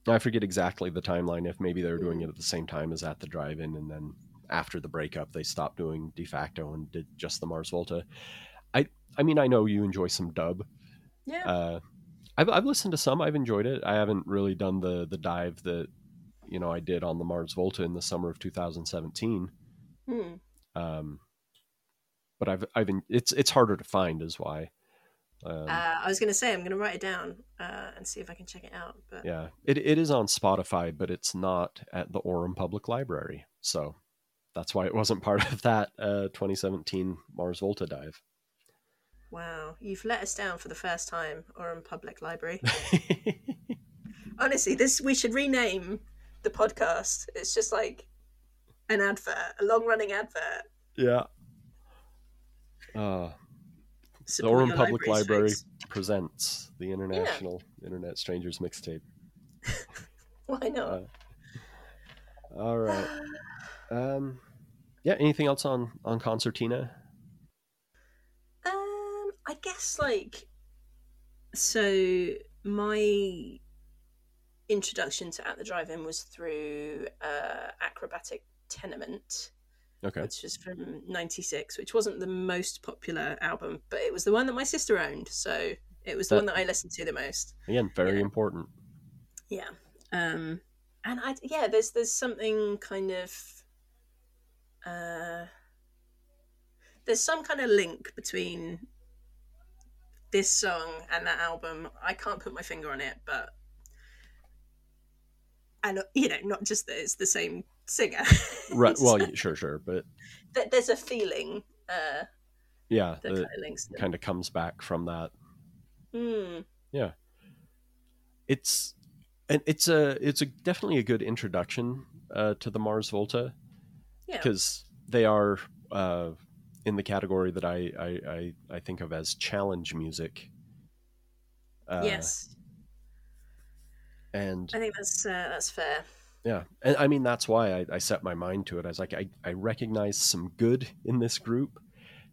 I forget exactly the timeline. If maybe they were doing it at the same time as at the drive-in, and then after the breakup, they stopped doing de facto and did just the Mars Volta. I I mean I know you enjoy some dub. yeah, Uh, I've I've listened to some. I've enjoyed it. I haven't really done the the dive that you know I did on the Mars Volta in the summer of 2017. Hmm. Um, but I've I've it's it's harder to find is why. Um, Uh, I was going to say I'm going to write it down uh, and see if I can check it out. But yeah, it it is on Spotify, but it's not at the Orem Public Library. So that's why it wasn't part of that uh, 2017 Mars Volta dive. wow, you've let us down for the first time, Orem public library. Honestly, this we should rename the podcast. It's just like an advert, a long-running advert. yeah. Uh, the Orem Public libraries, Library presents the International Internet Strangers Mixtape. Why not? Uh, all right. Um, yeah. Anything else on on concertina? Um, I guess like so. My introduction to At the Drive-In was through uh, Acrobatic Tenement, Okay. which was from '96, which wasn't the most popular album, but it was the one that my sister owned, so it was the That- one that I listened to the most. Again, very Yeah. important. Yeah. Um and I yeah, there's there's something kind of uh there's some kind of link between this song and that album. I can't put my finger on it, but and you know, not just that it's the same singer. Right. Well, sure, sure, but that there's a feeling uh yeah, that kind of kind of comes back from that. Mm, Yeah, It's and it's a it's a definitely a good introduction uh, to the Mars Volta yeah. because they are uh, in the category that I, I I I think of as challenge music. Uh, yes. and I think that's uh, that's fair. Yeah, and I mean that's why I, I set my mind to it. I was like, I, I recognize some good in this group.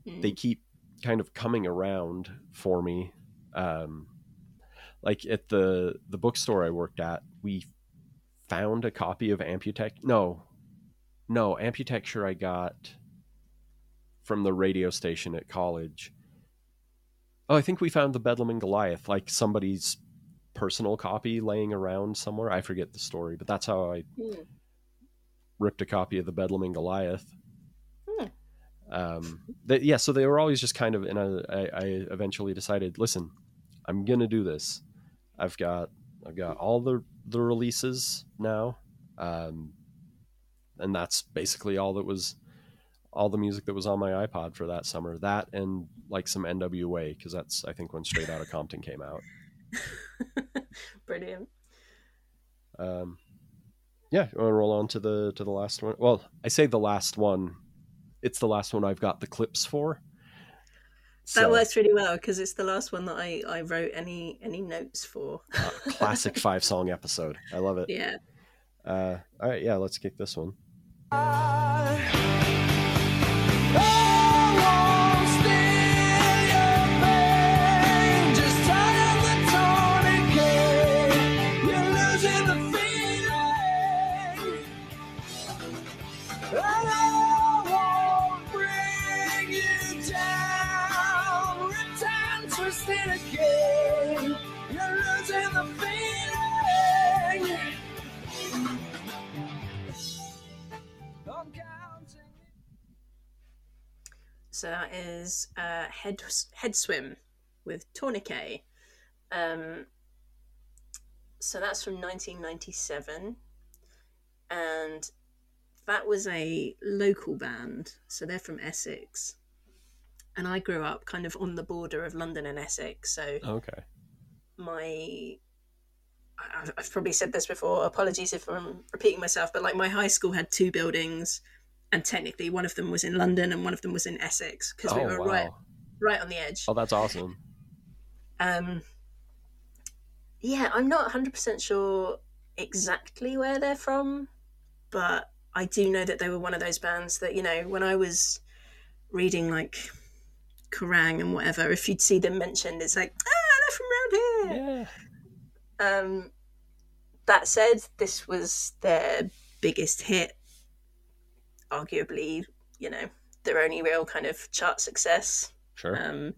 Mm. They keep kind of coming around for me. Um, like at the the bookstore I worked at, we found a copy of Amputech. No, no Amputecture I got from the radio station at college. Oh, I think we found the Bedlam and Goliath, like somebody's personal copy laying around somewhere. I forget the story, but that's how I Mm. ripped a copy of the Bedlam and Goliath. Hmm. Um, they, yeah, so they were always just kind of, and I, I, I eventually decided, listen, I'm gonna do this. I've got, I've got all the the releases now, um, and that's basically all that was, all the music that was on my iPod for that summer. That and like some NWA because that's I think when Straight Outta Compton came out. Brilliant. Um, yeah, you want to roll on to the to the last one? Well, I say the last one. It's the last one I've got the clips for. That So, works really well because it's the last one that I, I wrote any any notes for. uh, classic five song episode. I love it. yeah. Uh, all right, yeah, let's kick this one. Again, So that is uh, head Headswim with tourniquet. Um, so that's from 1997, and that was a local band. So they're from Essex, and I grew up kind of on the border of London and Essex. So Okay. my I've probably said this before. Apologies if I'm repeating myself, but like my high school had two buildings, and technically one of them was in London and one of them was in Essex because we Oh were wow. right right on the edge. Oh, that's awesome. Um, yeah, I'm not 100 percent sure exactly where they're from, but I do know that they were one of those bands that you know when I was reading like Kerrang and whatever, if you'd see them mentioned, it's like ah, they're from around here. Yeah. Um, that said, this was their biggest hit, arguably, you know, their only real kind of chart success. Sure. Um,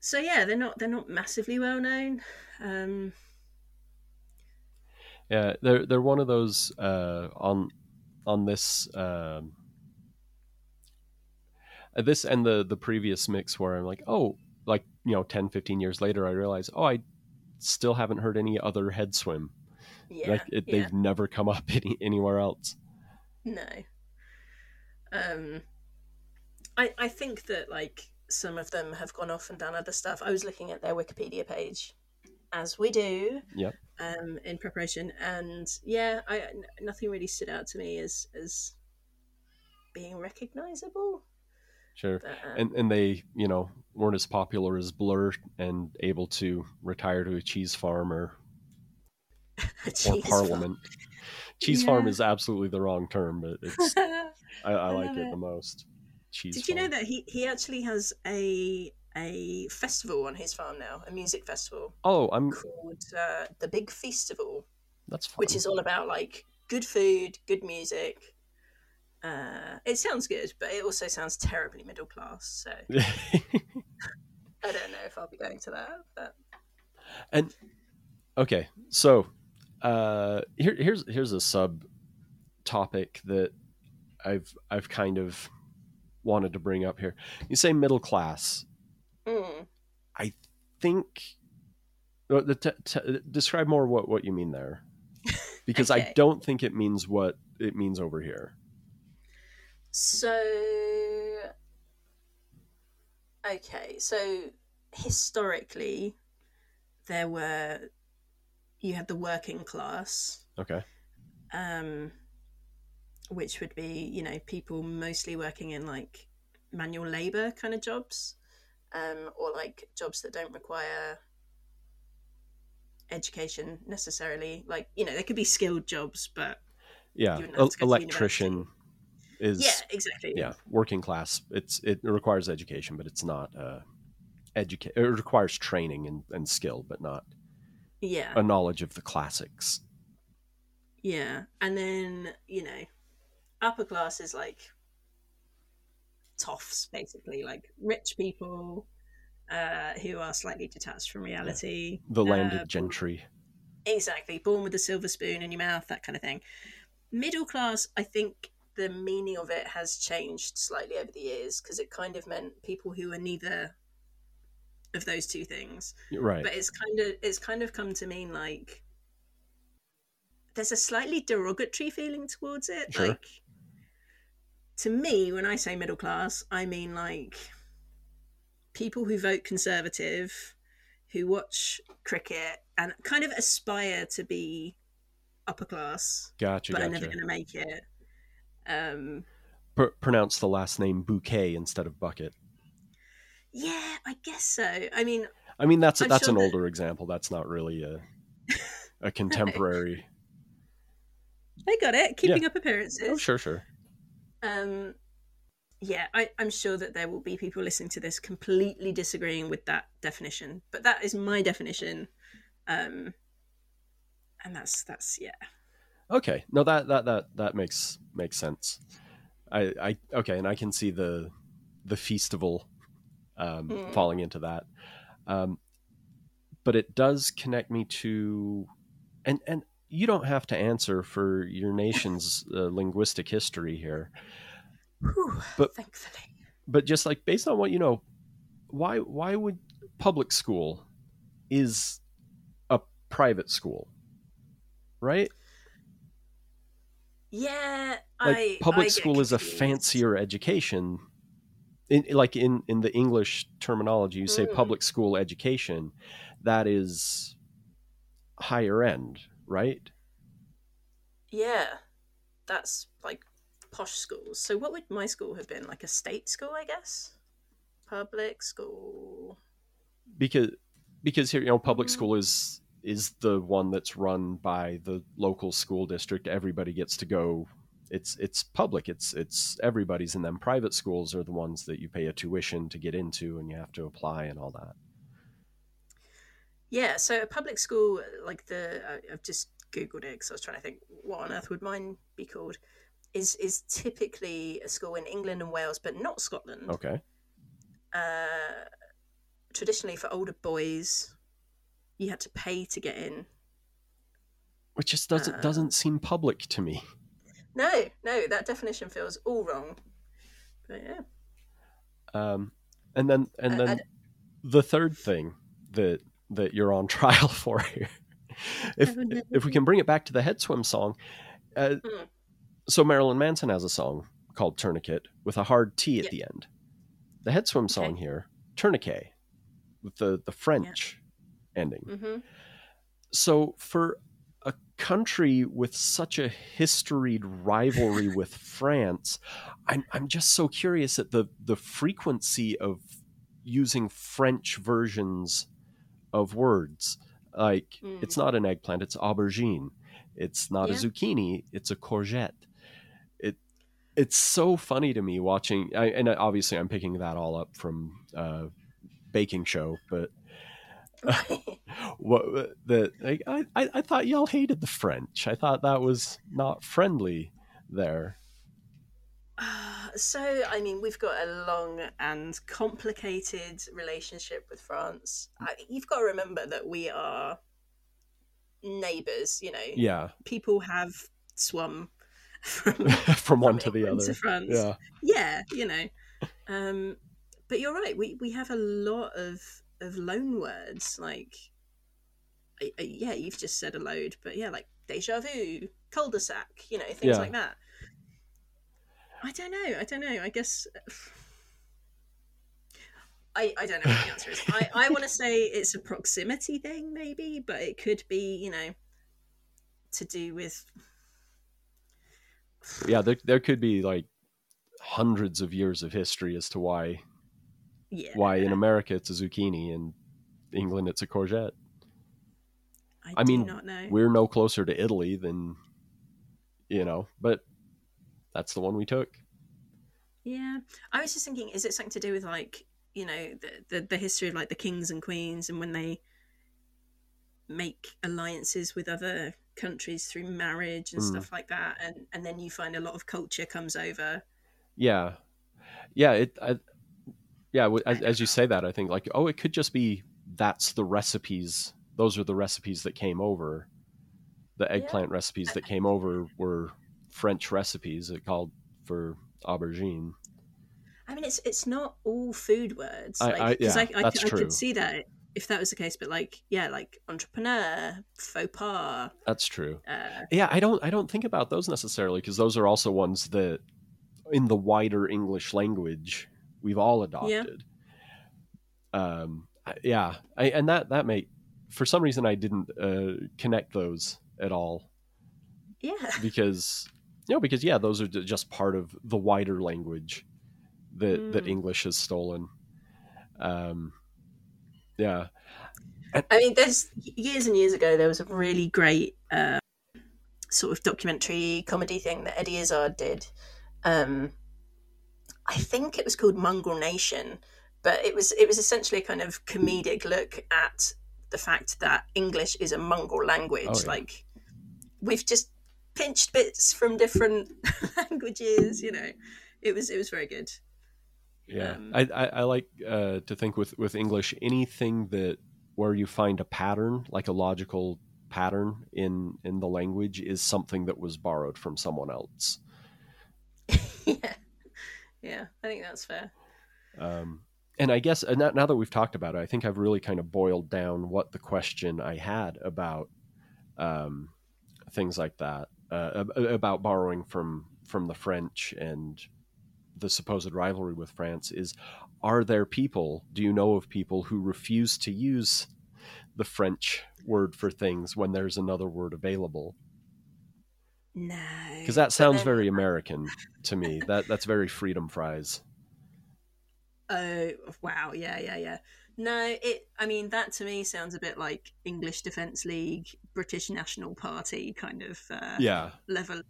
so yeah, they're not they're not massively well known. Um, Yeah, they're they're one of those uh, on on this um, uh, this and the the previous mix where I'm like, oh, like you know, 10, 15 years later, I realize, oh, I still haven't heard any other Headswim. yeah, like it, yeah, they've never come up any, anywhere else. No. Um, I I think that like some of them have gone off and done other stuff. I was looking at their Wikipedia page, as we do. Yep. um, in preparation, and yeah, I n- nothing really stood out to me as as being recognizable. Sure. But, um, And and they you know weren't as popular as Blur and able to retire to a cheese farm or or Cheese Parliament. Cheese farm is absolutely the wrong term, but it's I, I like it, it. the most. Cheese. Did you know that he he actually has a a festival on his farm now, a music festival Oh, I'm. called uh, the Big Feastival, That's fun. which is all about like good food, good music. Uh, it sounds good, but it also sounds terribly middle class. So I don't know if I'll be going to that. But and okay, so uh, here here's here's a sub topic that I've I've kind of wanted to bring up here. You say middle class. mm. Think uh, the t- t- describe more what what you mean there, because I don't think it means what it means over here. So, okay, so historically, there were you had the working class, Okay. um, which would be you know people mostly working in like manual labor kind of jobs, um, or like jobs that don't require education necessarily. Like you know, they could be skilled jobs, but Yeah, You have to go to electrician is yeah, exactly. yeah working class. It's it requires education, but it's not uh, educate. It requires training and, and skill, but not yeah. a knowledge of the classics. Yeah, and then you know, upper class is like toffs, basically, like rich people uh, who are slightly detached from reality. The landed Uh, gentry. Exactly, born with a silver spoon in your mouth, that kind of thing. Middle class, I think the meaning of it has changed slightly over the years because it kind of meant people who are neither of those two things Right. but it's kind of it's kind of come to mean like there's a slightly derogatory feeling towards it Sure. like to me when i say middle class i mean like people who vote conservative who watch cricket and kind of aspire to be upper class gotcha. but are Gotcha. never going to make it um Pr- pronounce the last name Bouquet instead of Bucket. Yeah i guess so i mean I mean, that's I'm that's sure an that- older example. That's not really a a contemporary. I got it keeping up appearances oh, sure, sure. um yeah I, i'm sure that there will be people listening to this completely disagreeing with that definition but that is my definition um and that's that's yeah Okay, no that that that that makes makes sense. I I okay, and I can see the the festival um, Mm. falling into that. Um, but it does connect me to, and and you don't have to answer for your nation's uh, linguistic history here. Whew, But- thankfully. but just like based on what you know, why why would public school is a private school, right? Yeah, Like I public I school is a fancier education. In, like in, in the English terminology, you say Mm. public school education, that is higher end, right? Yeah, that's like posh schools. So what would my school have been? Like a state school, I guess. Public school. because because here you know public Mhm. school is is the one that's run by the local school district everybody gets to go it's it's public it's it's everybody's in them private schools are the ones that you pay a tuition to get into and you have to apply and all that Yeah, so a public school, like the I- I've just googled it because I was trying to think what on earth would mine be called. Is is typically a school in England and Wales, but not Scotland. okay Uh, traditionally, for older boys, you had to pay to get in. which just doesn't Uh. doesn't seem public to me No, no, that definition feels all wrong. But yeah, um and then and I- then the third thing that that you're on trial for here. If if we can bring it back to the Headswim song uh, Mm. so marilyn manson has a song called tourniquet with a hard t at Yeah. the end. The Headswim song here tourniquet with the the french ending. Hmm so for country with such a historied rivalry with France, I'm I'm just so curious at the the frequency of using French versions of words. Like Mm. it's not an eggplant, it's aubergine. It's not a zucchini, it's a courgette. It it's so funny to me watching I, and obviously I'm picking that all up from uh baking show, but what that like, I, I I thought y'all hated the French. I thought that was not friendly there. Uh, so, I mean, we've got a long and complicated relationship with France. I, you've got to remember that we are neighbours. You know, Yeah, people have swum from from one to the other. to France. Yeah, yeah, you know. Um, but you're right. We we have a lot of of loan words like, uh, uh, yeah, you've just said a load, but yeah, like deja vu, cul-de-sac, you know, things Yeah. like that. I don't know. I don't know. I guess. I, I don't know what the answer is. I, I want to say it's a proximity thing, maybe, but it could be, you know, to do with yeah. There there could be like hundreds of years of history as to why yeah. why in America it's a zucchini and England it's a courgette. I, I do mean, not know. We're no closer to Italy than you know, but that's the one we took. Yeah, I was just thinking, is it something to do with like you know the the, the history of like the kings and queens and when they make alliances with other countries through marriage and Mm. stuff like that, and and then you find a lot of culture comes over. Yeah, yeah. It, I, yeah. As, as you say that, I think like, oh, it could just be that's the recipes. Those are the recipes that came over. The eggplant recipes that came over were French recipes. It called for aubergine. I mean, it's it's not all food words. I- Like, I- 'cause yeah, I, I, that's could- I true. could see that if that was the case, but like, yeah, like entrepreneur, faux pas. That's true. Uh, Yeah, I don't. I don't think about those necessarily because those are also ones that, in the wider English language, we've all adopted. Um. Yeah. I, and that that may, for some reason, I didn't uh, connect those at all. yeah, because you know because yeah those are just part of the wider language that that Mm. english has stolen um yeah I mean, there's years and years ago there was a really great uh, sort of documentary comedy thing that Eddie Izzard did. Um, I think it was called Mongrel Nation, but it was it was essentially a kind of comedic look at the fact that English is a mongrel language. Oh, yeah. Like we've just pinched bits from different languages. You know, it was it was very good. yeah Um, I, I i like uh to think with with english anything that where you find a pattern like a logical pattern in in the language is something that was borrowed from someone else yeah. Yeah, I think that's fair. Um, and I guess uh, now, now that we've talked about it, I think I've really kind of boiled down what the question I had about um, things like that, uh, about borrowing from from the French and the supposed rivalry with France is: Are there people? Do you know of people who refuse to use the French word for things when there's another word available? No, Because that sounds then- very American to me. That that's very freedom fries. Oh wow, yeah, yeah, yeah. No, it. I mean, that to me sounds a bit like English Defence League, British National Party kind of uh, Yeah. level.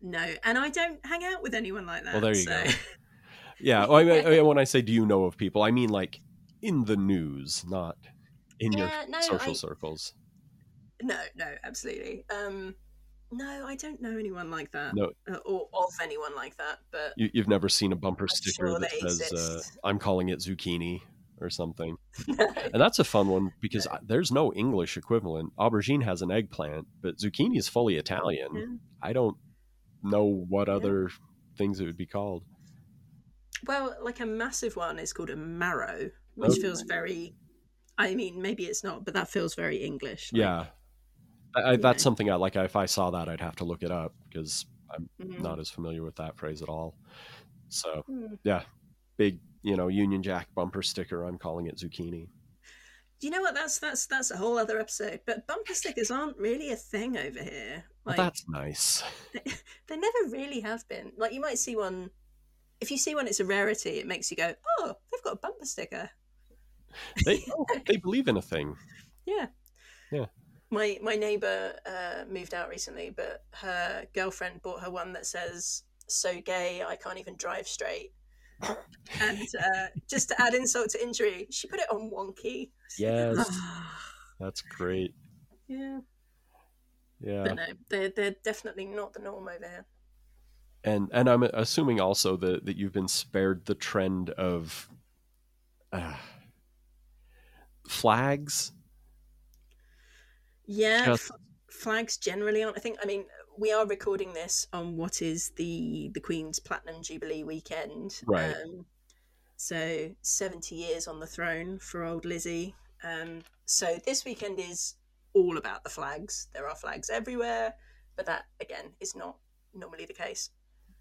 No, and I don't hang out with anyone like that. Well, there you so. go. Yeah. Well, I mean, I mean, when I say "do you know of people," I mean like in the news, not in your no, social I- circles. No, no, absolutely. Um, no, I don't know anyone like that, No, uh, or of anyone like that. But you, you've never seen a bumper I'm sticker sure that says uh, "I'm calling it zucchini" or something. And that's a fun one because I- there's no English equivalent. Aubergine has an eggplant, but zucchini is fully Italian. Yeah. I don't know what Yeah. other things it would be called. well, like a massive one is called a marrow, which Oh. feels very. I mean, maybe it's not, but that feels very English. like- yeah. I, that's something I like. If I saw that, I'd have to look it up because I'm Mhm. not as familiar with that phrase at all. So Hmm. yeah, big you know Union Jack bumper sticker. I'm calling it zucchini. You know what? That's that's that's a whole other episode. But bumper stickers aren't really a thing over here. Well, that's nice. they never really have been. Like you might see one. If you see one, it's a rarity. It makes you go, "Oh, they've got a bumper sticker." They oh, they believe in a thing. Yeah. Yeah. My my neighbor uh, moved out recently, but her girlfriend bought her one that says "So gay, I can't even drive straight." and uh, just to add insult to injury, she put it on wonky. Yes, that's great. yeah, Yeah, but no, they're they're definitely not the norm over here. and and I'm assuming also that that you've been spared the trend of uh, flags. Yeah, Just- f- flags generally aren't. I think. I mean, we are recording this on what is the the Queen's Platinum Jubilee weekend. Right. Um, so seventy years on the throne for old Lizzie. Um, so this weekend is all about the flags. There are flags everywhere, but that again is not normally the case.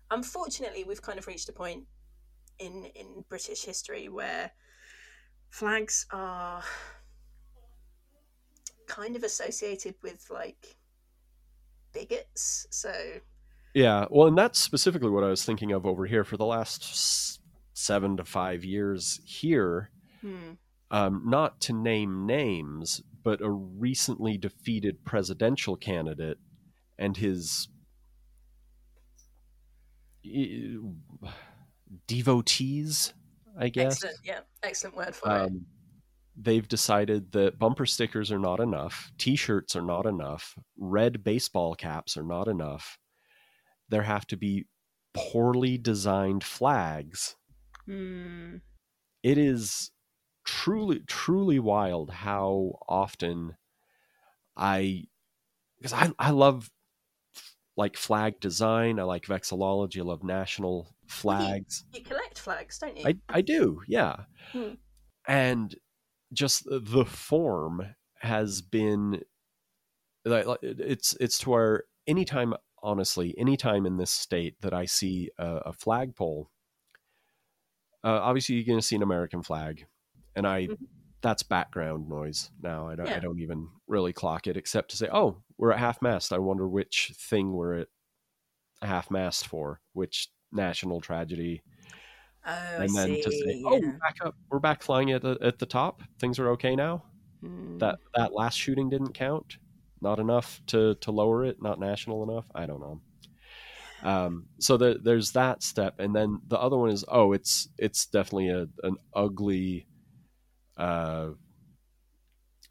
Unfortunately, we've kind of reached a point in in British history where flags are kind of associated with like bigots. So Yeah, well, and that's specifically what I was thinking of over here for the last seven to five years here. hmm, Um, not to name names, but a recently defeated presidential candidate and his devotees, I guess. excellent, yeah, excellent word for it. They've decided that bumper stickers are not enough, T-shirts are not enough, red baseball caps are not enough. There have to be poorly designed flags. Hmm. It is truly, truly wild how often I, because I, I love like flag design. I like vexillology. I love national flags. You collect flags, don't you? I, I do, yeah. Hmm. And just the form has been like it's it's to where anytime honestly anytime in this state that I see a, a flagpole, uh, obviously you're going to see an American flag, and I Mhm. that's background noise now. I don't I don't even really clock it except to say, oh, we're at half mast. I wonder which thing we're at half mast for, which national tragedy oh, and then see. to say, "Oh, yeah. we're back up, we're back flying at the at the top. Things are okay now. Hmm. That that last shooting didn't count. Not enough to to lower it. Not national enough. I don't know. Um, so there, there's that step, and then the other one is oh, it's it's definitely a an ugly. Uh,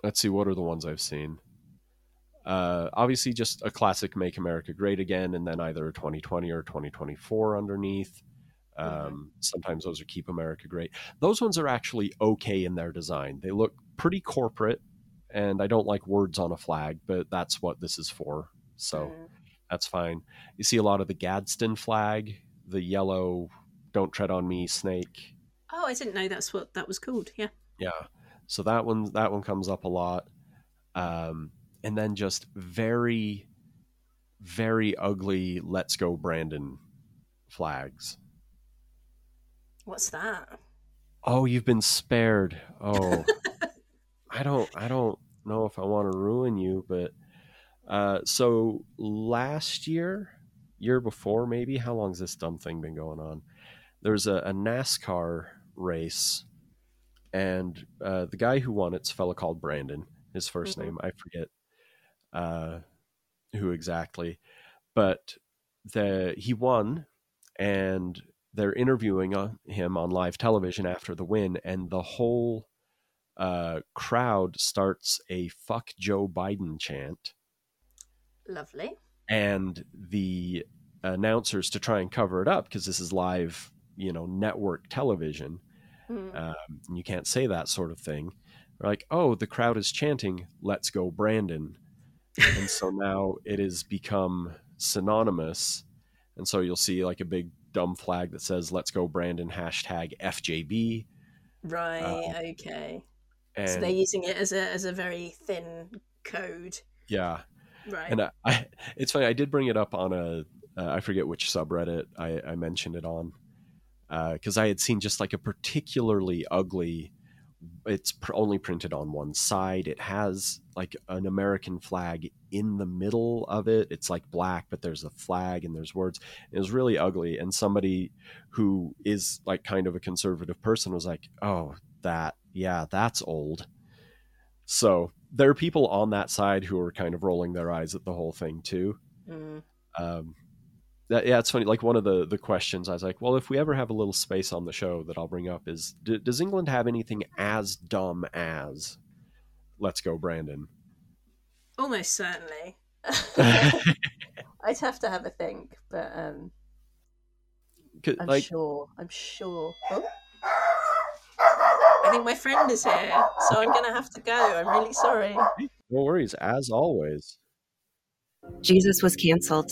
let's see, what are the ones I've seen? Uh, obviously, just a classic "Make America Great Again," and then either 2020 or 2024 underneath. Um, Sometimes those are "Keep America Great." Those ones are actually okay in their design. They look pretty corporate, and I don't like words on a flag, but that's what this is for. So Hmm. that's fine. You see a lot of the Gadsden flag, the yellow don't tread on me, snake. Oh, I didn't know that's what that was called. Yeah. Yeah. So that one that one comes up a lot. Um, and then just very, very ugly "Let's Go Brandon" flags. What's that? Oh, you've been spared. Oh, I don't, I don't know if I want to ruin you, but uh, so last year, year before, maybe. How long's this dumb thing been going on? There's a, a NASCAR race, and uh, the guy who won it's a fellow called Brandon. His 1st Mhm. name I forget uh, who exactly, but the he won, and they're interviewing uh, him on live television after the win, and the whole uh, crowd starts a "fuck Joe Biden" chant, Lovely. and the announcers to try and cover it up because this is live, you know, network television, Mm. um, and you can't say that sort of thing. They're like, "Oh, the crowd is chanting, let's go, Brandon," and so now it has become synonymous, and so you'll see like a big dumb flag that says "Let's go, Brandon" hashtag FJB, right. okay. and so they're using it as a as a very thin code. yeah, Right. and I, I, it's funny. I did bring it up on a, uh, I forget which subreddit I, I mentioned it on, because I had seen just like a particularly ugly. It's pr- only printed on one side. It has like an American flag in the middle of it. It's like black, but there's a flag and there's words. It was really ugly. And somebody who is like kind of a conservative person was like, "Oh, that, yeah, that's old." So there are people on that side who are kind of rolling their eyes at the whole thing too. Mm. Um, that, yeah, it's funny. Like one of the the questions, I was like, well, if we ever have a little space on the show that I'll bring up is, d- does England have anything as dumb as "Let's Go, Brandon"? Almost certainly. I'd have to have a think, but um, 'Cause, I'm like, sure. I'm sure. Oh. I think my friend is here, so I'm gonna have to go. I'm really sorry. no worries. As always, Jesus was canceled.